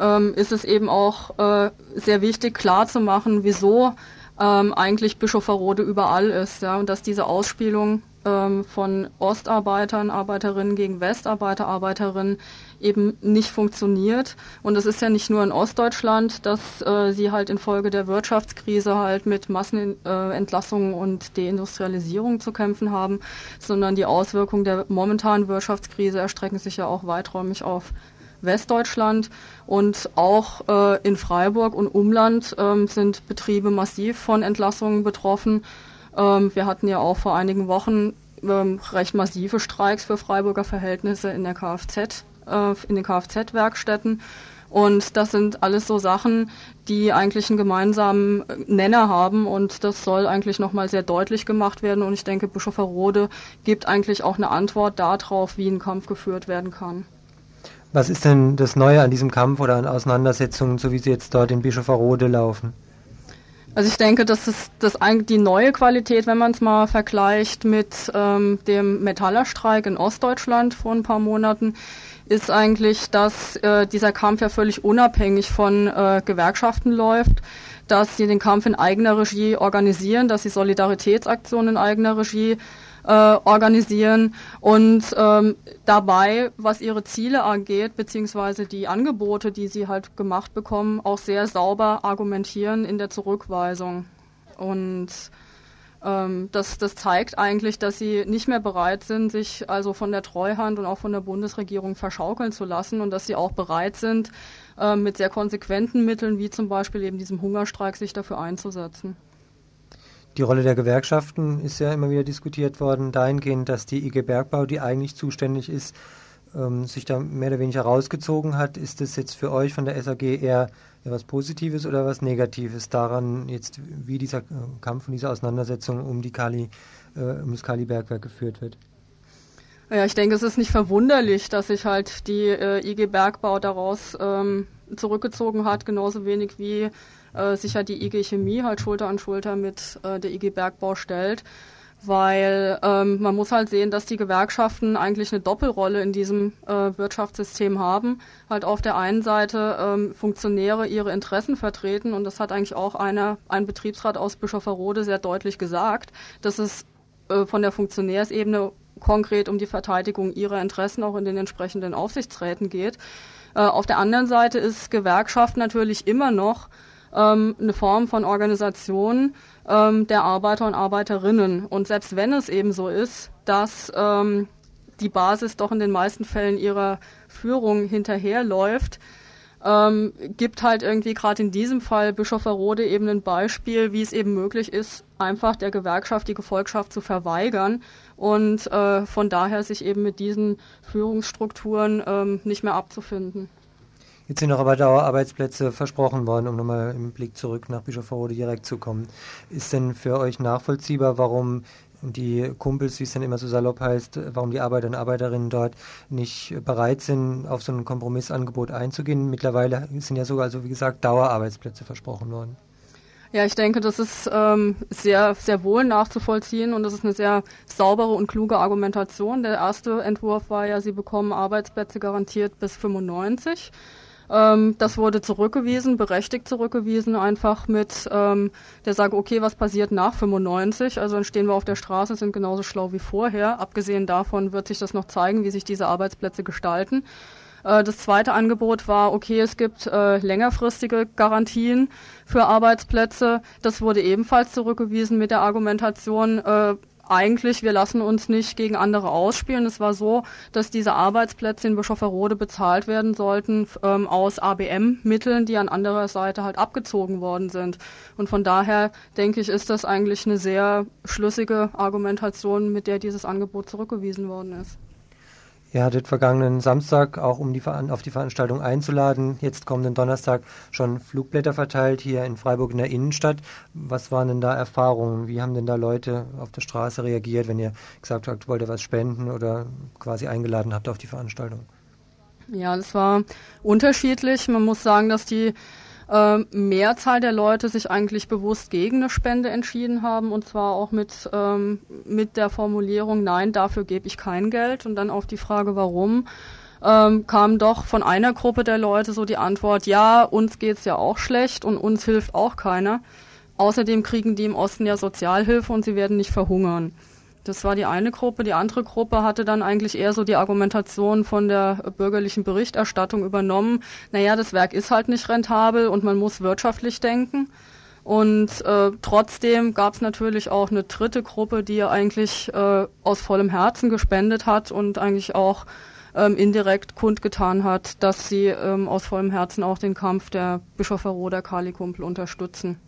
ähm, ist es eben auch äh, sehr wichtig, klarzumachen, wieso ähm, eigentlich Bischofferode überall ist, ja, und dass diese Ausspielung ähm, von Ostarbeitern, Arbeiterinnen gegen Westarbeiter, Arbeiterinnen eben nicht funktioniert. Und es ist ja nicht nur in Ostdeutschland, dass äh, sie halt infolge der Wirtschaftskrise halt mit Massenentlassungen äh, und Deindustrialisierung zu kämpfen haben, sondern die Auswirkungen der momentanen Wirtschaftskrise erstrecken sich ja auch weiträumig auf Westdeutschland und auch äh, in Freiburg und Umland ähm, sind Betriebe massiv von Entlassungen betroffen. Ähm, wir hatten ja auch vor einigen Wochen ähm, recht massive Streiks für Freiburger Verhältnisse in der Kfz, äh, in den Kfz-Werkstätten. Und das sind alles so Sachen, die eigentlich einen gemeinsamen Nenner haben und das soll eigentlich nochmal sehr deutlich gemacht werden. Und ich denke, Bischof Rode gibt eigentlich auch eine Antwort darauf, wie ein Kampf geführt werden kann. Was ist denn das Neue an diesem Kampf oder an Auseinandersetzungen, so wie sie jetzt dort in Bischofferode laufen? Also ich denke, das ist das die neue Qualität, wenn man es mal vergleicht mit ähm, dem Metallerstreik in Ostdeutschland vor ein paar Monaten, ist eigentlich, dass äh, dieser Kampf ja völlig unabhängig von äh, Gewerkschaften läuft, dass sie den Kampf in eigener Regie organisieren, dass sie Solidaritätsaktionen in eigener Regie äh, organisieren und ähm, dabei, was ihre Ziele angeht, beziehungsweise die Angebote, die sie halt gemacht bekommen, auch sehr sauber argumentieren in der Zurückweisung. Und ähm, das, das zeigt eigentlich, dass sie nicht mehr bereit sind, sich also von der Treuhand und auch von der Bundesregierung verschaukeln zu lassen und dass sie auch bereit sind, äh, mit sehr konsequenten Mitteln, wie zum Beispiel eben diesem Hungerstreik, sich dafür einzusetzen. Die Rolle der Gewerkschaften ist ja immer wieder diskutiert worden, dahingehend, dass die IG Bergbau, die eigentlich zuständig ist, ähm, sich da mehr oder weniger rausgezogen hat. Ist das jetzt für euch von der SAG eher was Positives oder was Negatives daran, jetzt wie dieser äh, Kampf und diese Auseinandersetzung um die Kali, äh, um das Kali-Bergwerk geführt wird? Ja, ich denke, es ist nicht verwunderlich, dass sich halt die äh, IG Bergbau daraus ähm, zurückgezogen hat, genauso wenig wie äh, sich halt die IG Chemie halt Schulter an Schulter mit äh, der IG Bergbau stellt weil ähm, man muss halt sehen, dass die Gewerkschaften eigentlich eine Doppelrolle in diesem äh, Wirtschaftssystem haben. Halt auf der einen Seite ähm, Funktionäre ihre Interessen vertreten und das hat eigentlich auch einer, ein Betriebsrat aus Bischofferode sehr deutlich gesagt, dass es äh, von der Funktionärsebene konkret um die Verteidigung ihrer Interessen auch in den entsprechenden Aufsichtsräten geht. Äh, auf der anderen Seite ist Gewerkschaft natürlich immer noch ähm, eine Form von Organisation, ähm, der Arbeiter und Arbeiterinnen. Und selbst wenn es eben so ist, dass ähm, die Basis doch in den meisten Fällen ihrer Führung hinterherläuft, ähm, gibt halt irgendwie gerade in diesem Fall Bischofferode eben ein Beispiel, wie es eben möglich ist, einfach der Gewerkschaft die Gefolgschaft zu verweigern und äh, von daher sich eben mit diesen Führungsstrukturen ähm, nicht mehr abzufinden. Jetzt sind noch aber Dauerarbeitsplätze versprochen worden, um nochmal im Blick zurück nach Bischofferode direkt zu kommen. Ist denn für euch nachvollziehbar, warum die Kumpels, wie es dann immer so salopp heißt, warum die Arbeiter und Arbeiterinnen dort nicht bereit sind, auf so ein Kompromissangebot einzugehen? Mittlerweile sind ja sogar, also wie gesagt, Dauerarbeitsplätze versprochen worden. Ja, ich denke, das ist ähm, sehr, sehr wohl nachzuvollziehen und das ist eine sehr saubere und kluge Argumentation. Der erste Entwurf war ja, sie bekommen Arbeitsplätze garantiert bis 95. Ähm, das wurde zurückgewiesen, berechtigt zurückgewiesen, einfach mit ähm, der Sage, okay, was passiert nach 95? Also dann stehen wir auf der Straße, sind genauso schlau wie vorher. Abgesehen davon wird sich das noch zeigen, wie sich diese Arbeitsplätze gestalten. Äh, das zweite Angebot war, okay, es gibt äh, längerfristige Garantien für Arbeitsplätze. Das wurde ebenfalls zurückgewiesen mit der Argumentation, äh, eigentlich, wir lassen uns nicht gegen andere ausspielen. Es war so, dass diese Arbeitsplätze in Bischofferode bezahlt werden sollten ähm, aus ABM-Mitteln, die an anderer Seite halt abgezogen worden sind. Und von daher denke ich, ist das eigentlich eine sehr schlüssige Argumentation, mit der dieses Angebot zurückgewiesen worden ist. Ihr hattet vergangenen Samstag auch, um die auf die Veranstaltung einzuladen, jetzt kommenden Donnerstag schon Flugblätter verteilt hier in Freiburg in der Innenstadt. Was waren denn da Erfahrungen? Wie haben denn da Leute auf der Straße reagiert, wenn ihr gesagt habt, wollt ihr was spenden oder quasi eingeladen habt auf die Veranstaltung? Ja, das war unterschiedlich. Man muss sagen, dass die äh, Mehrzahl der Leute sich eigentlich bewusst gegen eine Spende entschieden haben und zwar auch mit, ähm, mit der Formulierung, nein, dafür gebe ich kein Geld und dann auf die Frage, warum, ähm, kam doch von einer Gruppe der Leute so die Antwort, ja, uns geht's ja auch schlecht und uns hilft auch keiner. Außerdem kriegen die im Osten ja Sozialhilfe und sie werden nicht verhungern. Das war die eine Gruppe. Die andere Gruppe hatte dann eigentlich eher so die Argumentation von der bürgerlichen Berichterstattung übernommen. Naja, das Werk ist halt nicht rentabel und man muss wirtschaftlich denken. Und äh, trotzdem gab es natürlich auch eine dritte Gruppe, die eigentlich äh, aus vollem Herzen gespendet hat und eigentlich auch ähm, indirekt kundgetan hat, dass sie ähm, aus vollem Herzen auch den Kampf der Bischofferoder Kali-Kumpel unterstützen.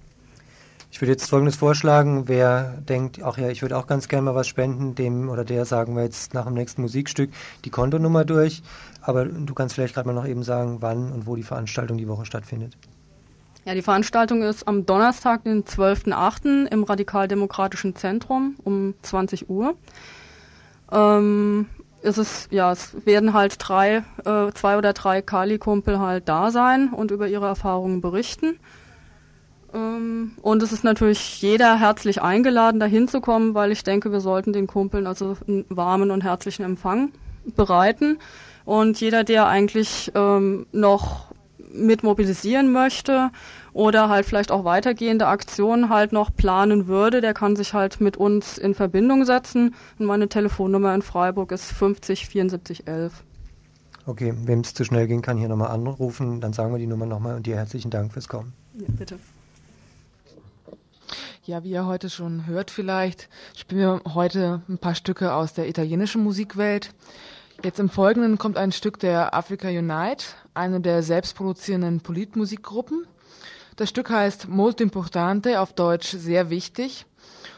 Ich würde jetzt Folgendes vorschlagen, wer denkt, ach ja, ich würde auch ganz gerne mal was spenden, dem oder der sagen wir jetzt nach dem nächsten Musikstück die Kontonummer durch. Aber du kannst vielleicht gerade mal noch eben sagen, wann und wo die Veranstaltung die Woche stattfindet. Ja, die Veranstaltung ist am Donnerstag, den 12.08. im Radikaldemokratischen Zentrum um 20 Uhr. Ähm, es ist, ja, es werden halt drei, äh, zwei oder drei Kali-Kumpel halt da sein und über ihre Erfahrungen berichten. Ähm, und es ist natürlich jeder herzlich eingeladen, da hinzukommen, weil ich denke, wir sollten den Kumpeln also einen warmen und herzlichen Empfang bereiten. Und jeder, der eigentlich ähm, noch mit mobilisieren möchte oder halt vielleicht auch weitergehende Aktionen halt noch planen würde, der kann sich halt mit uns in Verbindung setzen. Und meine Telefonnummer in Freiburg ist 50 74 11. Okay, wem es zu schnell ging, kann hier nochmal anrufen. Dann sagen wir die Nummer nochmal und dir herzlichen Dank fürs Kommen. Ja, bitte. Ja, wie ihr heute schon hört vielleicht, spielen wir heute ein paar Stücke aus der italienischen Musikwelt. Jetzt im Folgenden kommt ein Stück der Africa Unite, eine der selbstproduzierenden Politmusikgruppen. Das Stück heißt Molto Importante, auf Deutsch sehr wichtig.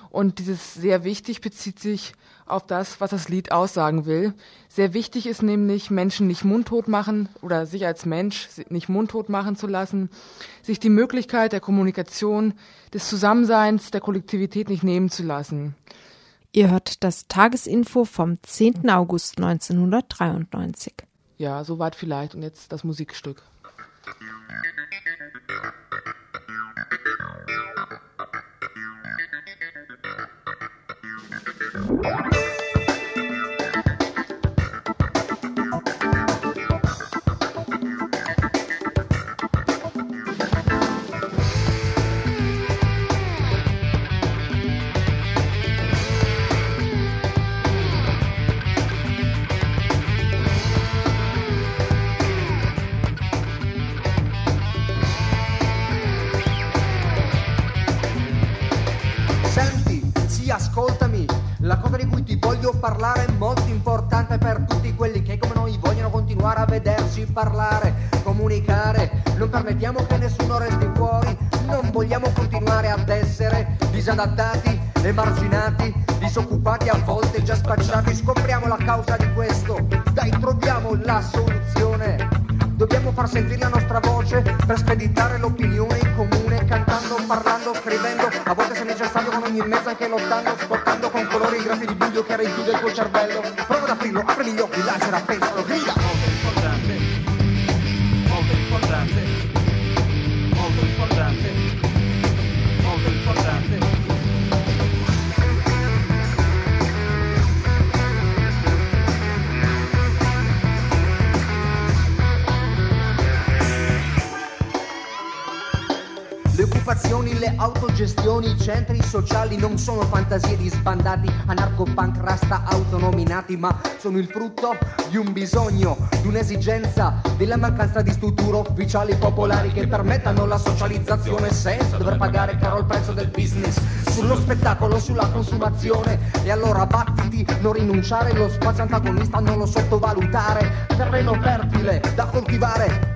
Und dieses sehr wichtig bezieht sich auf das, was das Lied aussagen will. Sehr wichtig ist nämlich, Menschen nicht mundtot machen oder sich als Mensch nicht mundtot machen zu lassen, sich die Möglichkeit der Kommunikation, des Zusammenseins, der Kollektivität nicht nehmen zu lassen. Ihr hört das Tagesinfo vom 10. August 1993. Ja, soweit vielleicht. Und jetzt das Musikstück. La cosa di cui ti voglio parlare è molto importante per tutti quelli che come noi vogliono continuare a vederci parlare, comunicare. Non permettiamo che nessuno resti fuori, non vogliamo continuare ad essere disadattati, emarginati, disoccupati, a volte già spacciati. Scopriamo la causa di questo, dai troviamo la soluzione. Dobbiamo far sentire la nostra voce per speditare l'opinione parlando, scrivendo, a volte se necessario con ogni mezzo anche lottando, scottando con colori i grafi di buio che rinchiude il tuo cervello. Prova ad aprirlo, apri gli occhi, lacera, pensalo, grida. Occupazioni, le autogestioni, i centri sociali non sono fantasie di sbandati, anarco-punk, rasta autonominati, ma sono il frutto di un bisogno, di un'esigenza, della mancanza di strutture ufficiali popolari che permettano la socializzazione senza dover pagare caro il prezzo del business, sullo spettacolo, sulla consumazione. E allora battiti, non rinunciare, lo spazio antagonista non lo sottovalutare, terreno fertile da coltivare.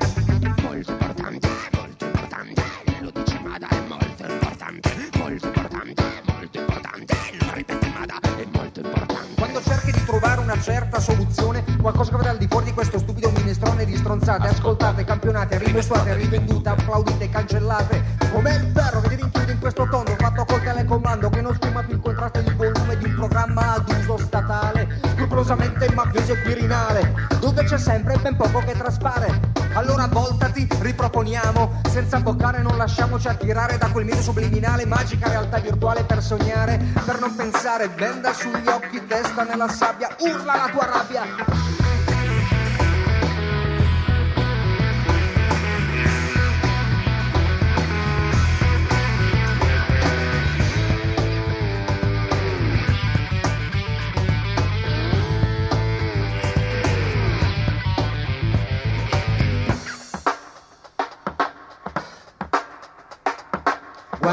Una certa soluzione, qualcosa che vada al di fuori di questo stupido minestrone di stronzate, ascoltate, campionate, rimesuate, rivendute, applaudite, cancellate, come il ferro che ti rinchiude in questo tondo fatto col telecomando che non stima più il contrasto di volume di un programma ad uso statale, scrupolosamente mafioso e quirinale, dove c'è sempre ben poco che traspare. Allora voltati, riproponiamo, senza boccare non lasciamoci attirare da quel mito subliminale, magica realtà virtuale per sognare, per non pensare, benda sugli occhi, testa nella sabbia, urla la tua rabbia.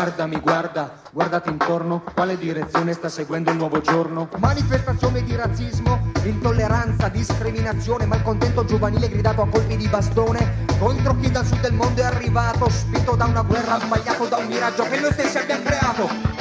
Guardami, guarda, guardati intorno, quale direzione sta seguendo il nuovo giorno? Manifestazione di razzismo, intolleranza, discriminazione, malcontento giovanile gridato a colpi di bastone contro chi dal sud del mondo è arrivato, spinto da una guerra, sbagliato da un miraggio che noi stessi abbiamo creato.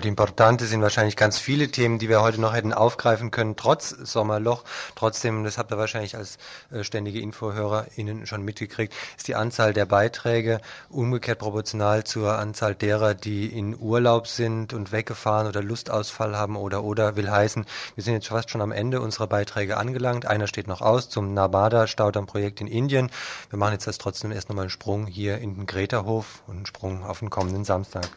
Molto importante sind wahrscheinlich ganz viele Themen, die wir heute noch hätten aufgreifen können, trotz Sommerloch. Trotzdem, das habt ihr wahrscheinlich als äh, ständige InfohörerInnen schon mitgekriegt, ist die Anzahl der Beiträge umgekehrt proportional zur Anzahl derer, die in Urlaub sind und weggefahren oder Lustausfall haben oder oder will heißen, wir sind jetzt fast schon am Ende unserer Beiträge angelangt. Einer steht noch aus zum Nabada-Staudamm-Projekt in Indien. Wir machen jetzt das trotzdem erst nochmal einen Sprung hier in den Greta-Hof und einen Sprung auf den kommenden Samstag.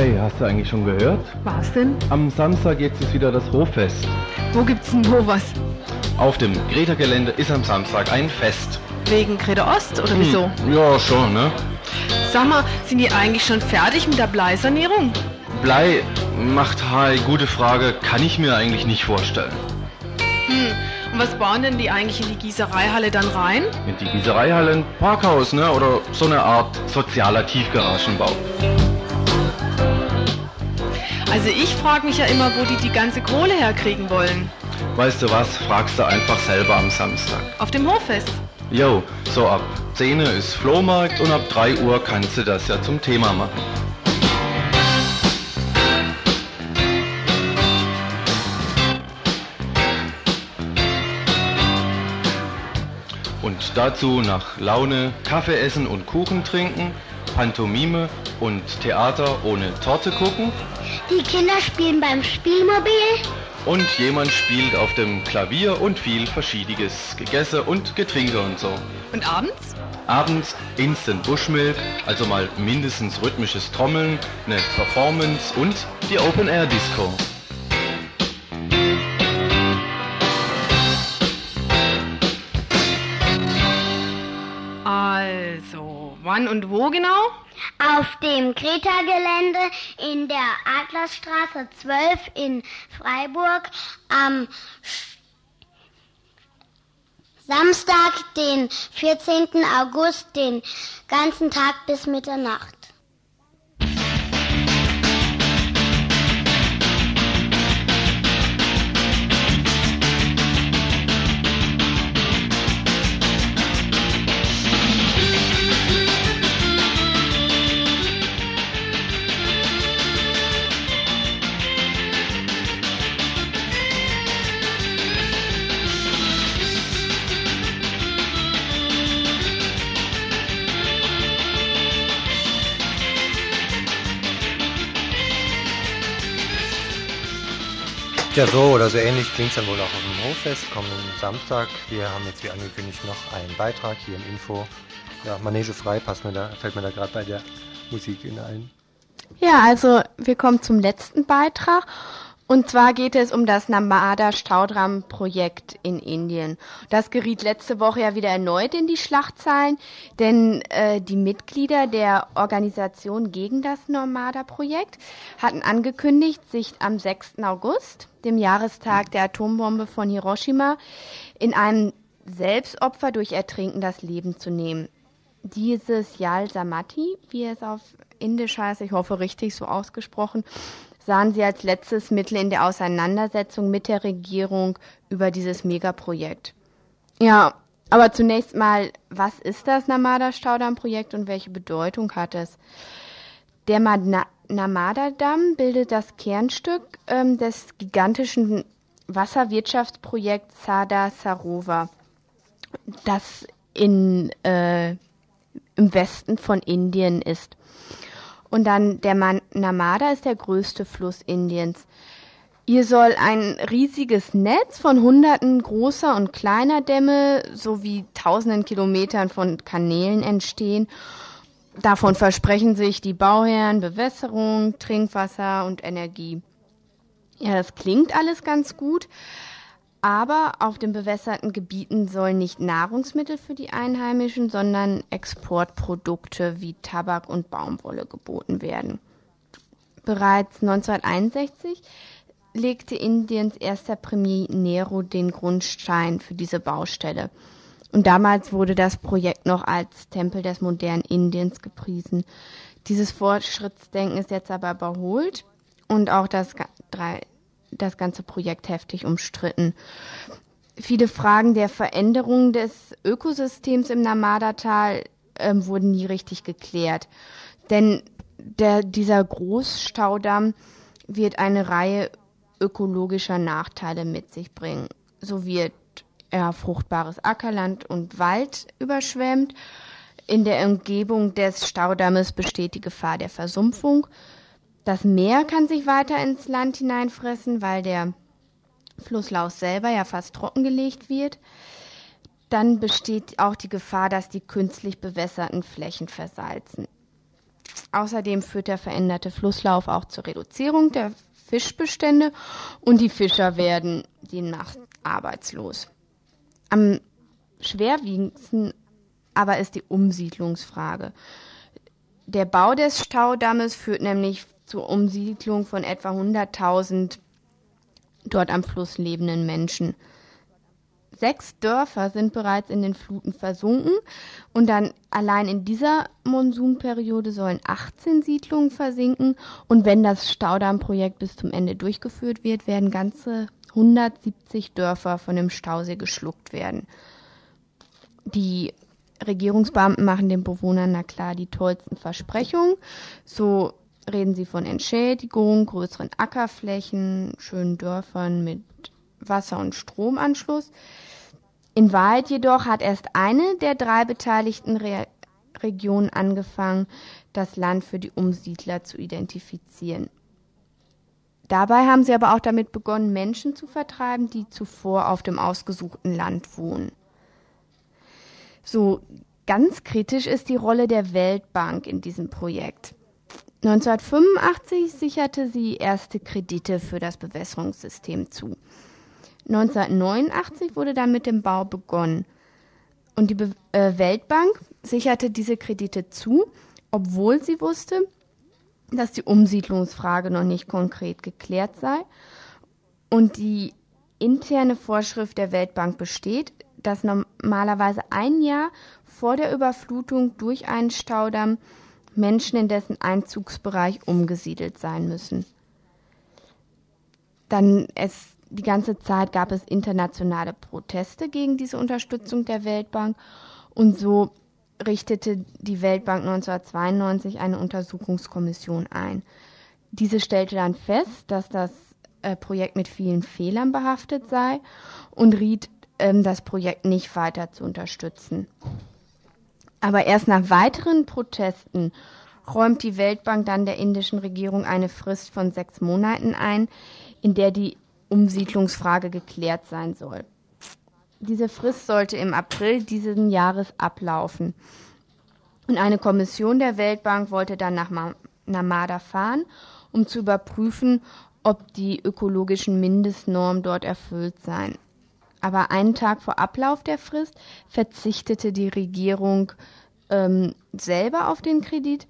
Hey, hast du eigentlich schon gehört? Was denn? Am Samstag jetzt ist wieder das Hoffest. Wo gibt's denn wo was? Auf dem Greta-Gelände ist am Samstag ein Fest. Wegen Greta Ost oder wieso? Hm, ja, schon, ne? Sag mal, sind die eigentlich schon fertig mit der Bleisanierung? Blei macht Hai, gute Frage, kann ich mir eigentlich nicht vorstellen. Hm. Und was bauen denn die eigentlich in die Gießereihalle dann rein? In die Gießereihalle ein Parkhaus, ne? Oder so eine Art sozialer Tiefgaragenbau. Also ich frage mich ja immer, wo die die ganze Kohle herkriegen wollen. Weißt du was, fragst du einfach selber am Samstag. Auf dem Hoffest. Jo, so ab 10 ist Flohmarkt und ab 3 Uhr kannst du das ja zum Thema machen. Und dazu nach Laune Kaffee essen und Kuchen trinken, Pantomime und Theater ohne Torte gucken. Die Kinder spielen beim Spielmobil. Und jemand spielt auf dem Klavier und viel verschiediges Gegesse und Getrinke und so. Und abends? Abends Instant Bushmilk, also mal mindestens rhythmisches Trommeln, eine Performance und die Open Air Disco. Wann und wo genau? Auf dem Greta-Gelände in der Adlerstraße 12 in Freiburg am Samstag, den 14. August, den ganzen Tag bis Mitternacht. Ja, so oder so ähnlich klingt es dann wohl auch auf dem Hoffest kommenden Samstag. Wir haben jetzt wie angekündigt noch einen Beitrag hier im Info. Ja, Manege frei passt mir da, fällt mir da gerade bei der Musik in ein. Ja, also wir kommen zum letzten Beitrag. Und zwar geht es um das Namada Staudram-Projekt in Indien. Das geriet letzte Woche ja wieder erneut in die Schlagzeilen, denn äh, die Mitglieder der Organisation gegen das Namada-Projekt hatten angekündigt, sich am 6. August, dem Jahrestag der Atombombe von Hiroshima, in einem Selbstopfer durch Ertrinken das Leben zu nehmen. Dieses Yal Samati, wie es auf Indisch heißt, ich hoffe richtig so ausgesprochen, sahen sie als letztes Mittel in der Auseinandersetzung mit der Regierung über dieses Megaprojekt. Ja, aber zunächst mal, was ist das Namada-Staudamm-Projekt und welche Bedeutung hat es? Der Namada-Damm bildet das Kernstück ähm, des gigantischen Wasserwirtschaftsprojekts Sada Sarova, das in, äh, im Westen von Indien ist. Und dann der Man Namada ist der größte Fluss Indiens. Hier soll ein riesiges Netz von hunderten großer und kleiner Dämme sowie tausenden Kilometern von Kanälen entstehen. Davon versprechen sich die Bauherren Bewässerung, Trinkwasser und Energie. Ja, das klingt alles ganz gut, aber auf den bewässerten Gebieten sollen nicht Nahrungsmittel für die Einheimischen, sondern Exportprodukte wie Tabak und Baumwolle geboten werden. Bereits 1961 legte Indiens erster Premier Nehru den Grundstein für diese Baustelle. Und damals wurde das Projekt noch als Tempel des modernen Indiens gepriesen. Dieses Fortschrittsdenken ist jetzt aber überholt und auch das, das ganze Projekt heftig umstritten. Viele Fragen der Veränderung des Ökosystems im Namada-Tal äh, wurden nie richtig geklärt. Denn der, dieser Großstaudamm wird eine Reihe ökologischer Nachteile mit sich bringen. So wird er fruchtbares Ackerland und Wald überschwemmt. In der Umgebung des Staudammes besteht die Gefahr der Versumpfung. Das Meer kann sich weiter ins Land hineinfressen, weil der Flusslauf selber ja fast trockengelegt wird. Dann besteht auch die Gefahr, dass die künstlich bewässerten Flächen versalzen. Außerdem führt der veränderte Flusslauf auch zur Reduzierung der Fischbestände und die Fischer werden demnach arbeitslos. Am schwerwiegendsten aber ist die Umsiedlungsfrage. Der Bau des Staudammes führt nämlich zur Umsiedlung von etwa 100.000 dort am Fluss lebenden Menschen. Sechs Dörfer sind bereits in den Fluten versunken und dann allein in dieser Monsunperiode sollen 18 Siedlungen versinken und wenn das Staudammprojekt bis zum Ende durchgeführt wird, werden ganze 170 Dörfer von dem Stausee geschluckt werden. Die Regierungsbeamten machen den Bewohnern na klar die tollsten Versprechungen. So reden sie von Entschädigung, größeren Ackerflächen, schönen Dörfern mit Wasser- und Stromanschluss. In Wahrheit jedoch hat erst eine der drei beteiligten Re Regionen angefangen, das Land für die Umsiedler zu identifizieren. Dabei haben sie aber auch damit begonnen, Menschen zu vertreiben, die zuvor auf dem ausgesuchten Land wohnen. So ganz kritisch ist die Rolle der Weltbank in diesem Projekt. 1985 sicherte sie erste Kredite für das Bewässerungssystem zu. 1989 wurde dann mit dem Bau begonnen. Und die Be äh, Weltbank sicherte diese Kredite zu, obwohl sie wusste, dass die Umsiedlungsfrage noch nicht konkret geklärt sei und die interne Vorschrift der Weltbank besteht, dass normalerweise ein Jahr vor der Überflutung durch einen Staudamm Menschen in dessen Einzugsbereich umgesiedelt sein müssen. Dann es die ganze Zeit gab es internationale Proteste gegen diese Unterstützung der Weltbank und so richtete die Weltbank 1992 eine Untersuchungskommission ein. Diese stellte dann fest, dass das äh, Projekt mit vielen Fehlern behaftet sei und riet, ähm, das Projekt nicht weiter zu unterstützen. Aber erst nach weiteren Protesten räumt die Weltbank dann der indischen Regierung eine Frist von sechs Monaten ein, in der die Umsiedlungsfrage geklärt sein soll. Diese Frist sollte im April dieses Jahres ablaufen. Und eine Kommission der Weltbank wollte dann nach Namada fahren, um zu überprüfen, ob die ökologischen Mindestnormen dort erfüllt seien. Aber einen Tag vor Ablauf der Frist verzichtete die Regierung ähm, selber auf den Kredit,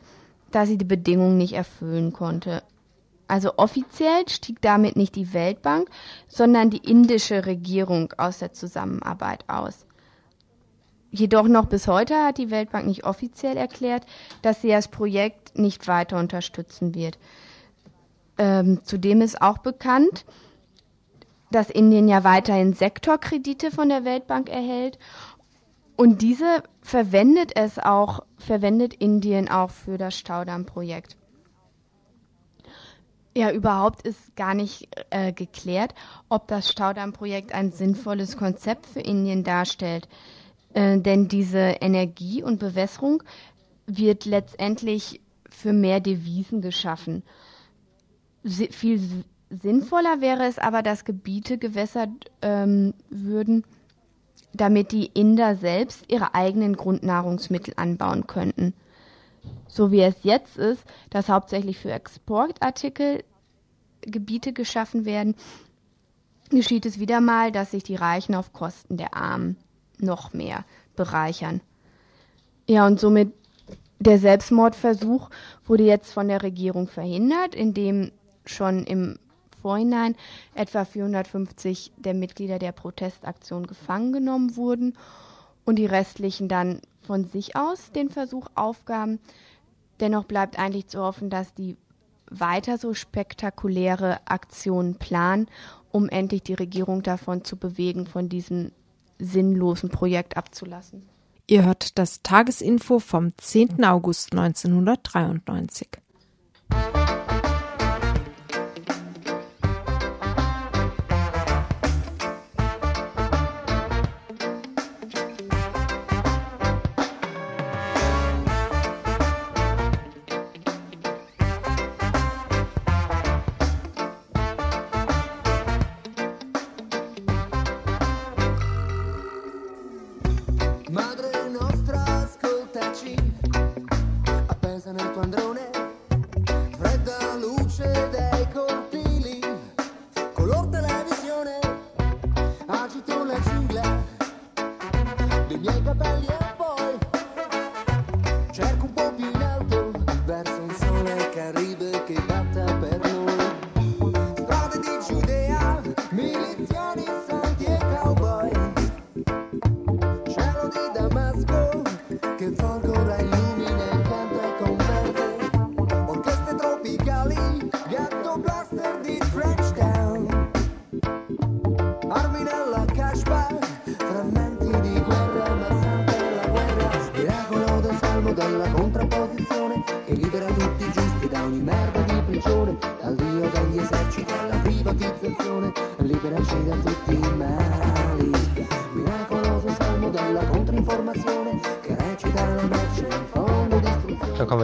da sie die Bedingungen nicht erfüllen konnte. Also offiziell stieg damit nicht die Weltbank, sondern die indische Regierung aus der Zusammenarbeit aus. Jedoch noch bis heute hat die Weltbank nicht offiziell erklärt, dass sie das Projekt nicht weiter unterstützen wird. Ähm, zudem ist auch bekannt, dass Indien ja weiterhin Sektorkredite von der Weltbank erhält und diese verwendet es auch, verwendet Indien auch für das Staudammprojekt. Ja, überhaupt ist gar nicht äh, geklärt, ob das Staudammprojekt ein sinnvolles Konzept für Indien darstellt. Äh, denn diese Energie und Bewässerung wird letztendlich für mehr Devisen geschaffen. Sie, viel sinnvoller wäre es aber, dass Gebiete gewässert ähm, würden, damit die Inder selbst ihre eigenen Grundnahrungsmittel anbauen könnten. So wie es jetzt ist, dass hauptsächlich für Exportartikel Gebiete geschaffen werden, geschieht es wieder mal, dass sich die Reichen auf Kosten der Armen noch mehr bereichern. Ja, und somit der Selbstmordversuch wurde jetzt von der Regierung verhindert, indem schon im Vorhinein etwa 450 der Mitglieder der Protestaktion gefangen genommen wurden und die restlichen dann von sich aus den Versuch aufgaben. Dennoch bleibt eigentlich zu hoffen, dass die weiter so spektakuläre Aktionen planen, um endlich die Regierung davon zu bewegen, von diesem sinnlosen Projekt abzulassen. Ihr hört das Tagesinfo vom 10. August 1993.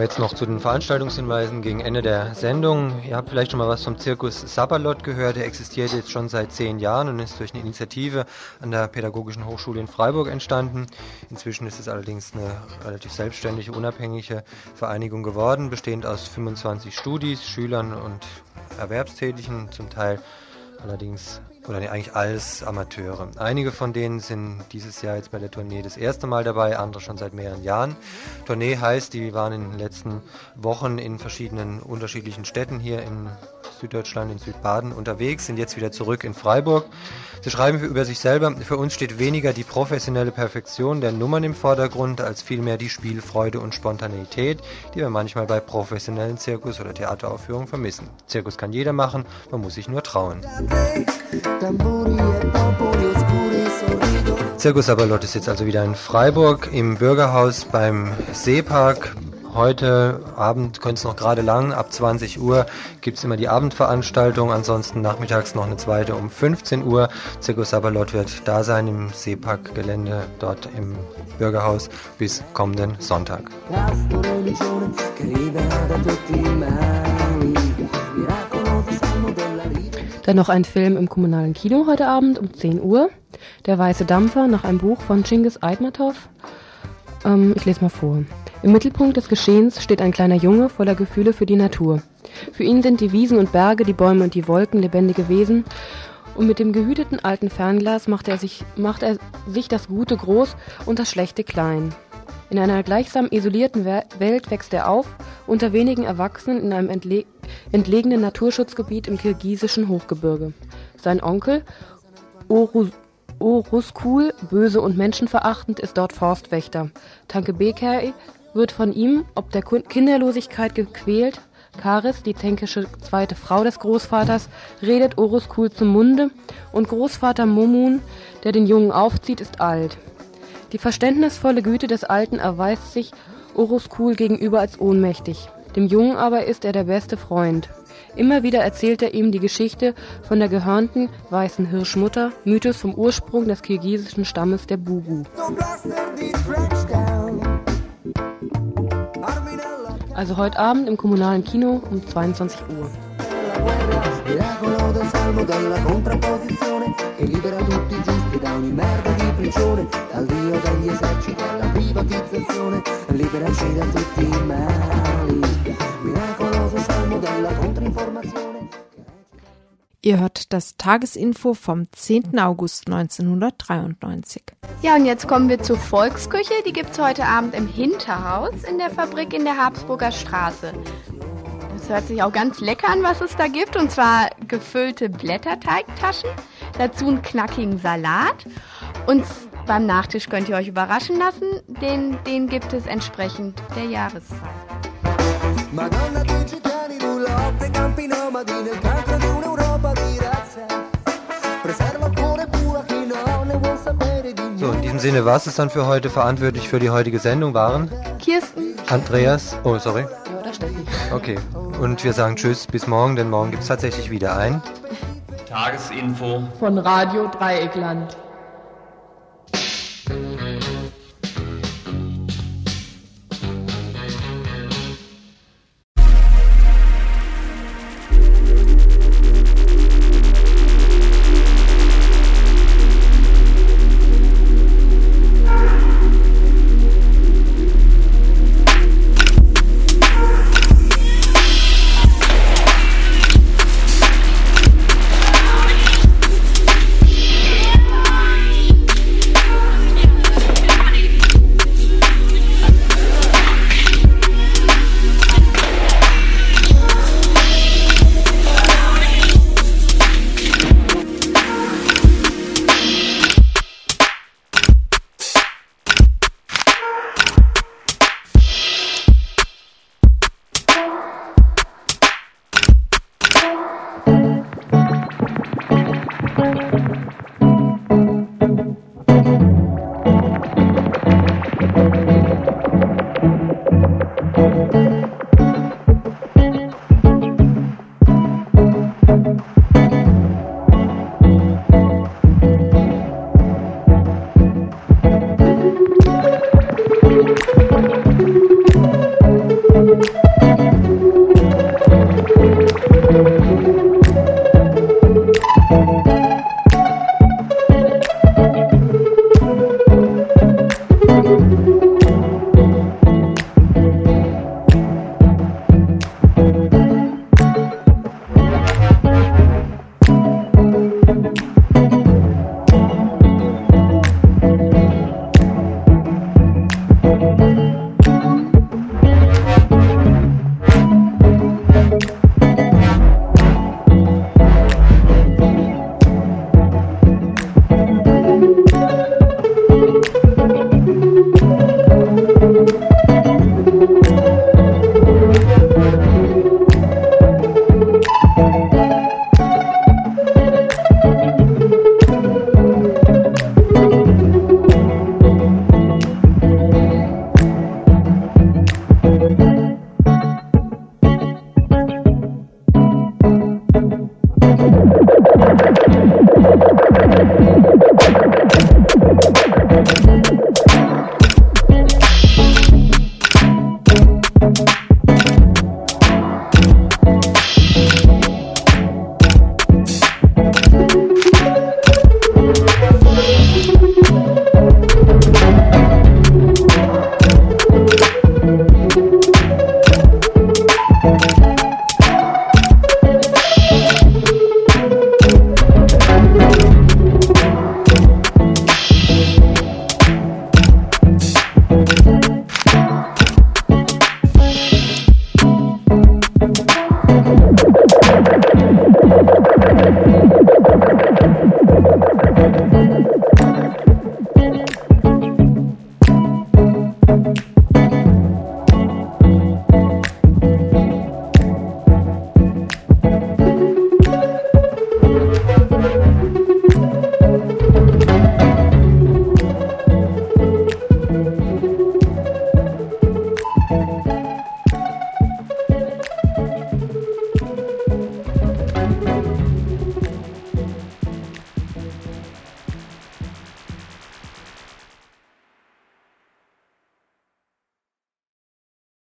jetzt noch zu den Veranstaltungshinweisen gegen Ende der Sendung. Ihr habt vielleicht schon mal was vom Zirkus Sabalot gehört. Der existiert jetzt schon seit zehn Jahren und ist durch eine Initiative an der Pädagogischen Hochschule in Freiburg entstanden. Inzwischen ist es allerdings eine relativ selbstständige, unabhängige Vereinigung geworden, bestehend aus 25 Studis, Schülern und Erwerbstätigen, zum Teil allerdings oder eigentlich alles Amateure. Einige von denen sind dieses Jahr jetzt bei der Tournee das erste Mal dabei, andere schon seit mehreren Jahren. Tournee heißt, die waren in den letzten Wochen in verschiedenen unterschiedlichen Städten hier in Süddeutschland, in Südbaden unterwegs, sind jetzt wieder zurück in Freiburg. Sie schreiben über sich selber, für uns steht weniger die professionelle Perfektion der Nummern im Vordergrund, als vielmehr die Spielfreude und Spontaneität, die wir manchmal bei professionellen Zirkus- oder Theateraufführungen vermissen. Zirkus kann jeder machen, man muss sich nur trauen. Zirkus Abalot ist jetzt also wieder in Freiburg im Bürgerhaus beim Seepark. Heute Abend könnte es noch gerade lang, ab 20 Uhr gibt es immer die Abendveranstaltung, ansonsten nachmittags noch eine zweite um 15 Uhr. Zirkus Abalot wird da sein im Seeparkgelände dort im Bürgerhaus bis kommenden Sonntag. Dann noch ein Film im kommunalen Kino heute Abend um 10 Uhr. Der Weiße Dampfer nach einem Buch von Chingiz Aitmatov. Ähm, ich lese mal vor. Im Mittelpunkt des Geschehens steht ein kleiner Junge voller Gefühle für die Natur. Für ihn sind die Wiesen und Berge, die Bäume und die Wolken lebendige Wesen. Und mit dem gehüteten alten Fernglas macht er sich, macht er sich das Gute groß und das Schlechte klein. In einer gleichsam isolierten We- Welt wächst er auf, unter wenigen Erwachsenen in einem entle entlegenen Naturschutzgebiet im kirgisischen Hochgebirge. Sein Onkel, Oru Oruskul, böse und menschenverachtend, ist dort Forstwächter. Tanke Bekay wird von ihm, ob der Kinderlosigkeit gequält. Karis, die zänkische zweite Frau des Großvaters, redet Oruskul zum Munde und Großvater Momun, der den Jungen aufzieht, ist alt. Die verständnisvolle Güte des Alten erweist sich Oruskul gegenüber als ohnmächtig. Dem Jungen aber ist er der beste Freund. Immer wieder erzählt er ihm die Geschichte von der gehörnten weißen Hirschmutter, Mythos vom Ursprung des kirgisischen Stammes der Bugu. Also heute Abend im kommunalen Kino um 22 Uhr. Miracolo del salmo della contrapposizione che libera tutti i giusti da ogni merda di prigione dal dio degli eserciti alla privatizzazione liberaci da tutti i mali miracoloso salmo della controinformazione Ihr hört das Tagesinfo vom 10. August 1993. Ja, und jetzt kommen wir zur Volksküche. Die gibt's heute Abend im Hinterhaus in der Fabrik in der Habsburger Straße. Das hört sich auch ganz lecker an, was es da gibt. Und zwar gefüllte Blätterteigtaschen, dazu einen knackigen Salat. Und beim Nachtisch könnt ihr euch überraschen lassen. Den, den gibt es entsprechend der Jahreszeit. So, in diesem Sinne war es dann für heute. Verantwortlich für die heutige Sendung waren Kirsten, Andreas, oh sorry, Steffen. Okay, und wir sagen Tschüss, bis morgen, denn morgen gibt es tatsächlich wieder ein. Tagesinfo von Radio Dreieckland.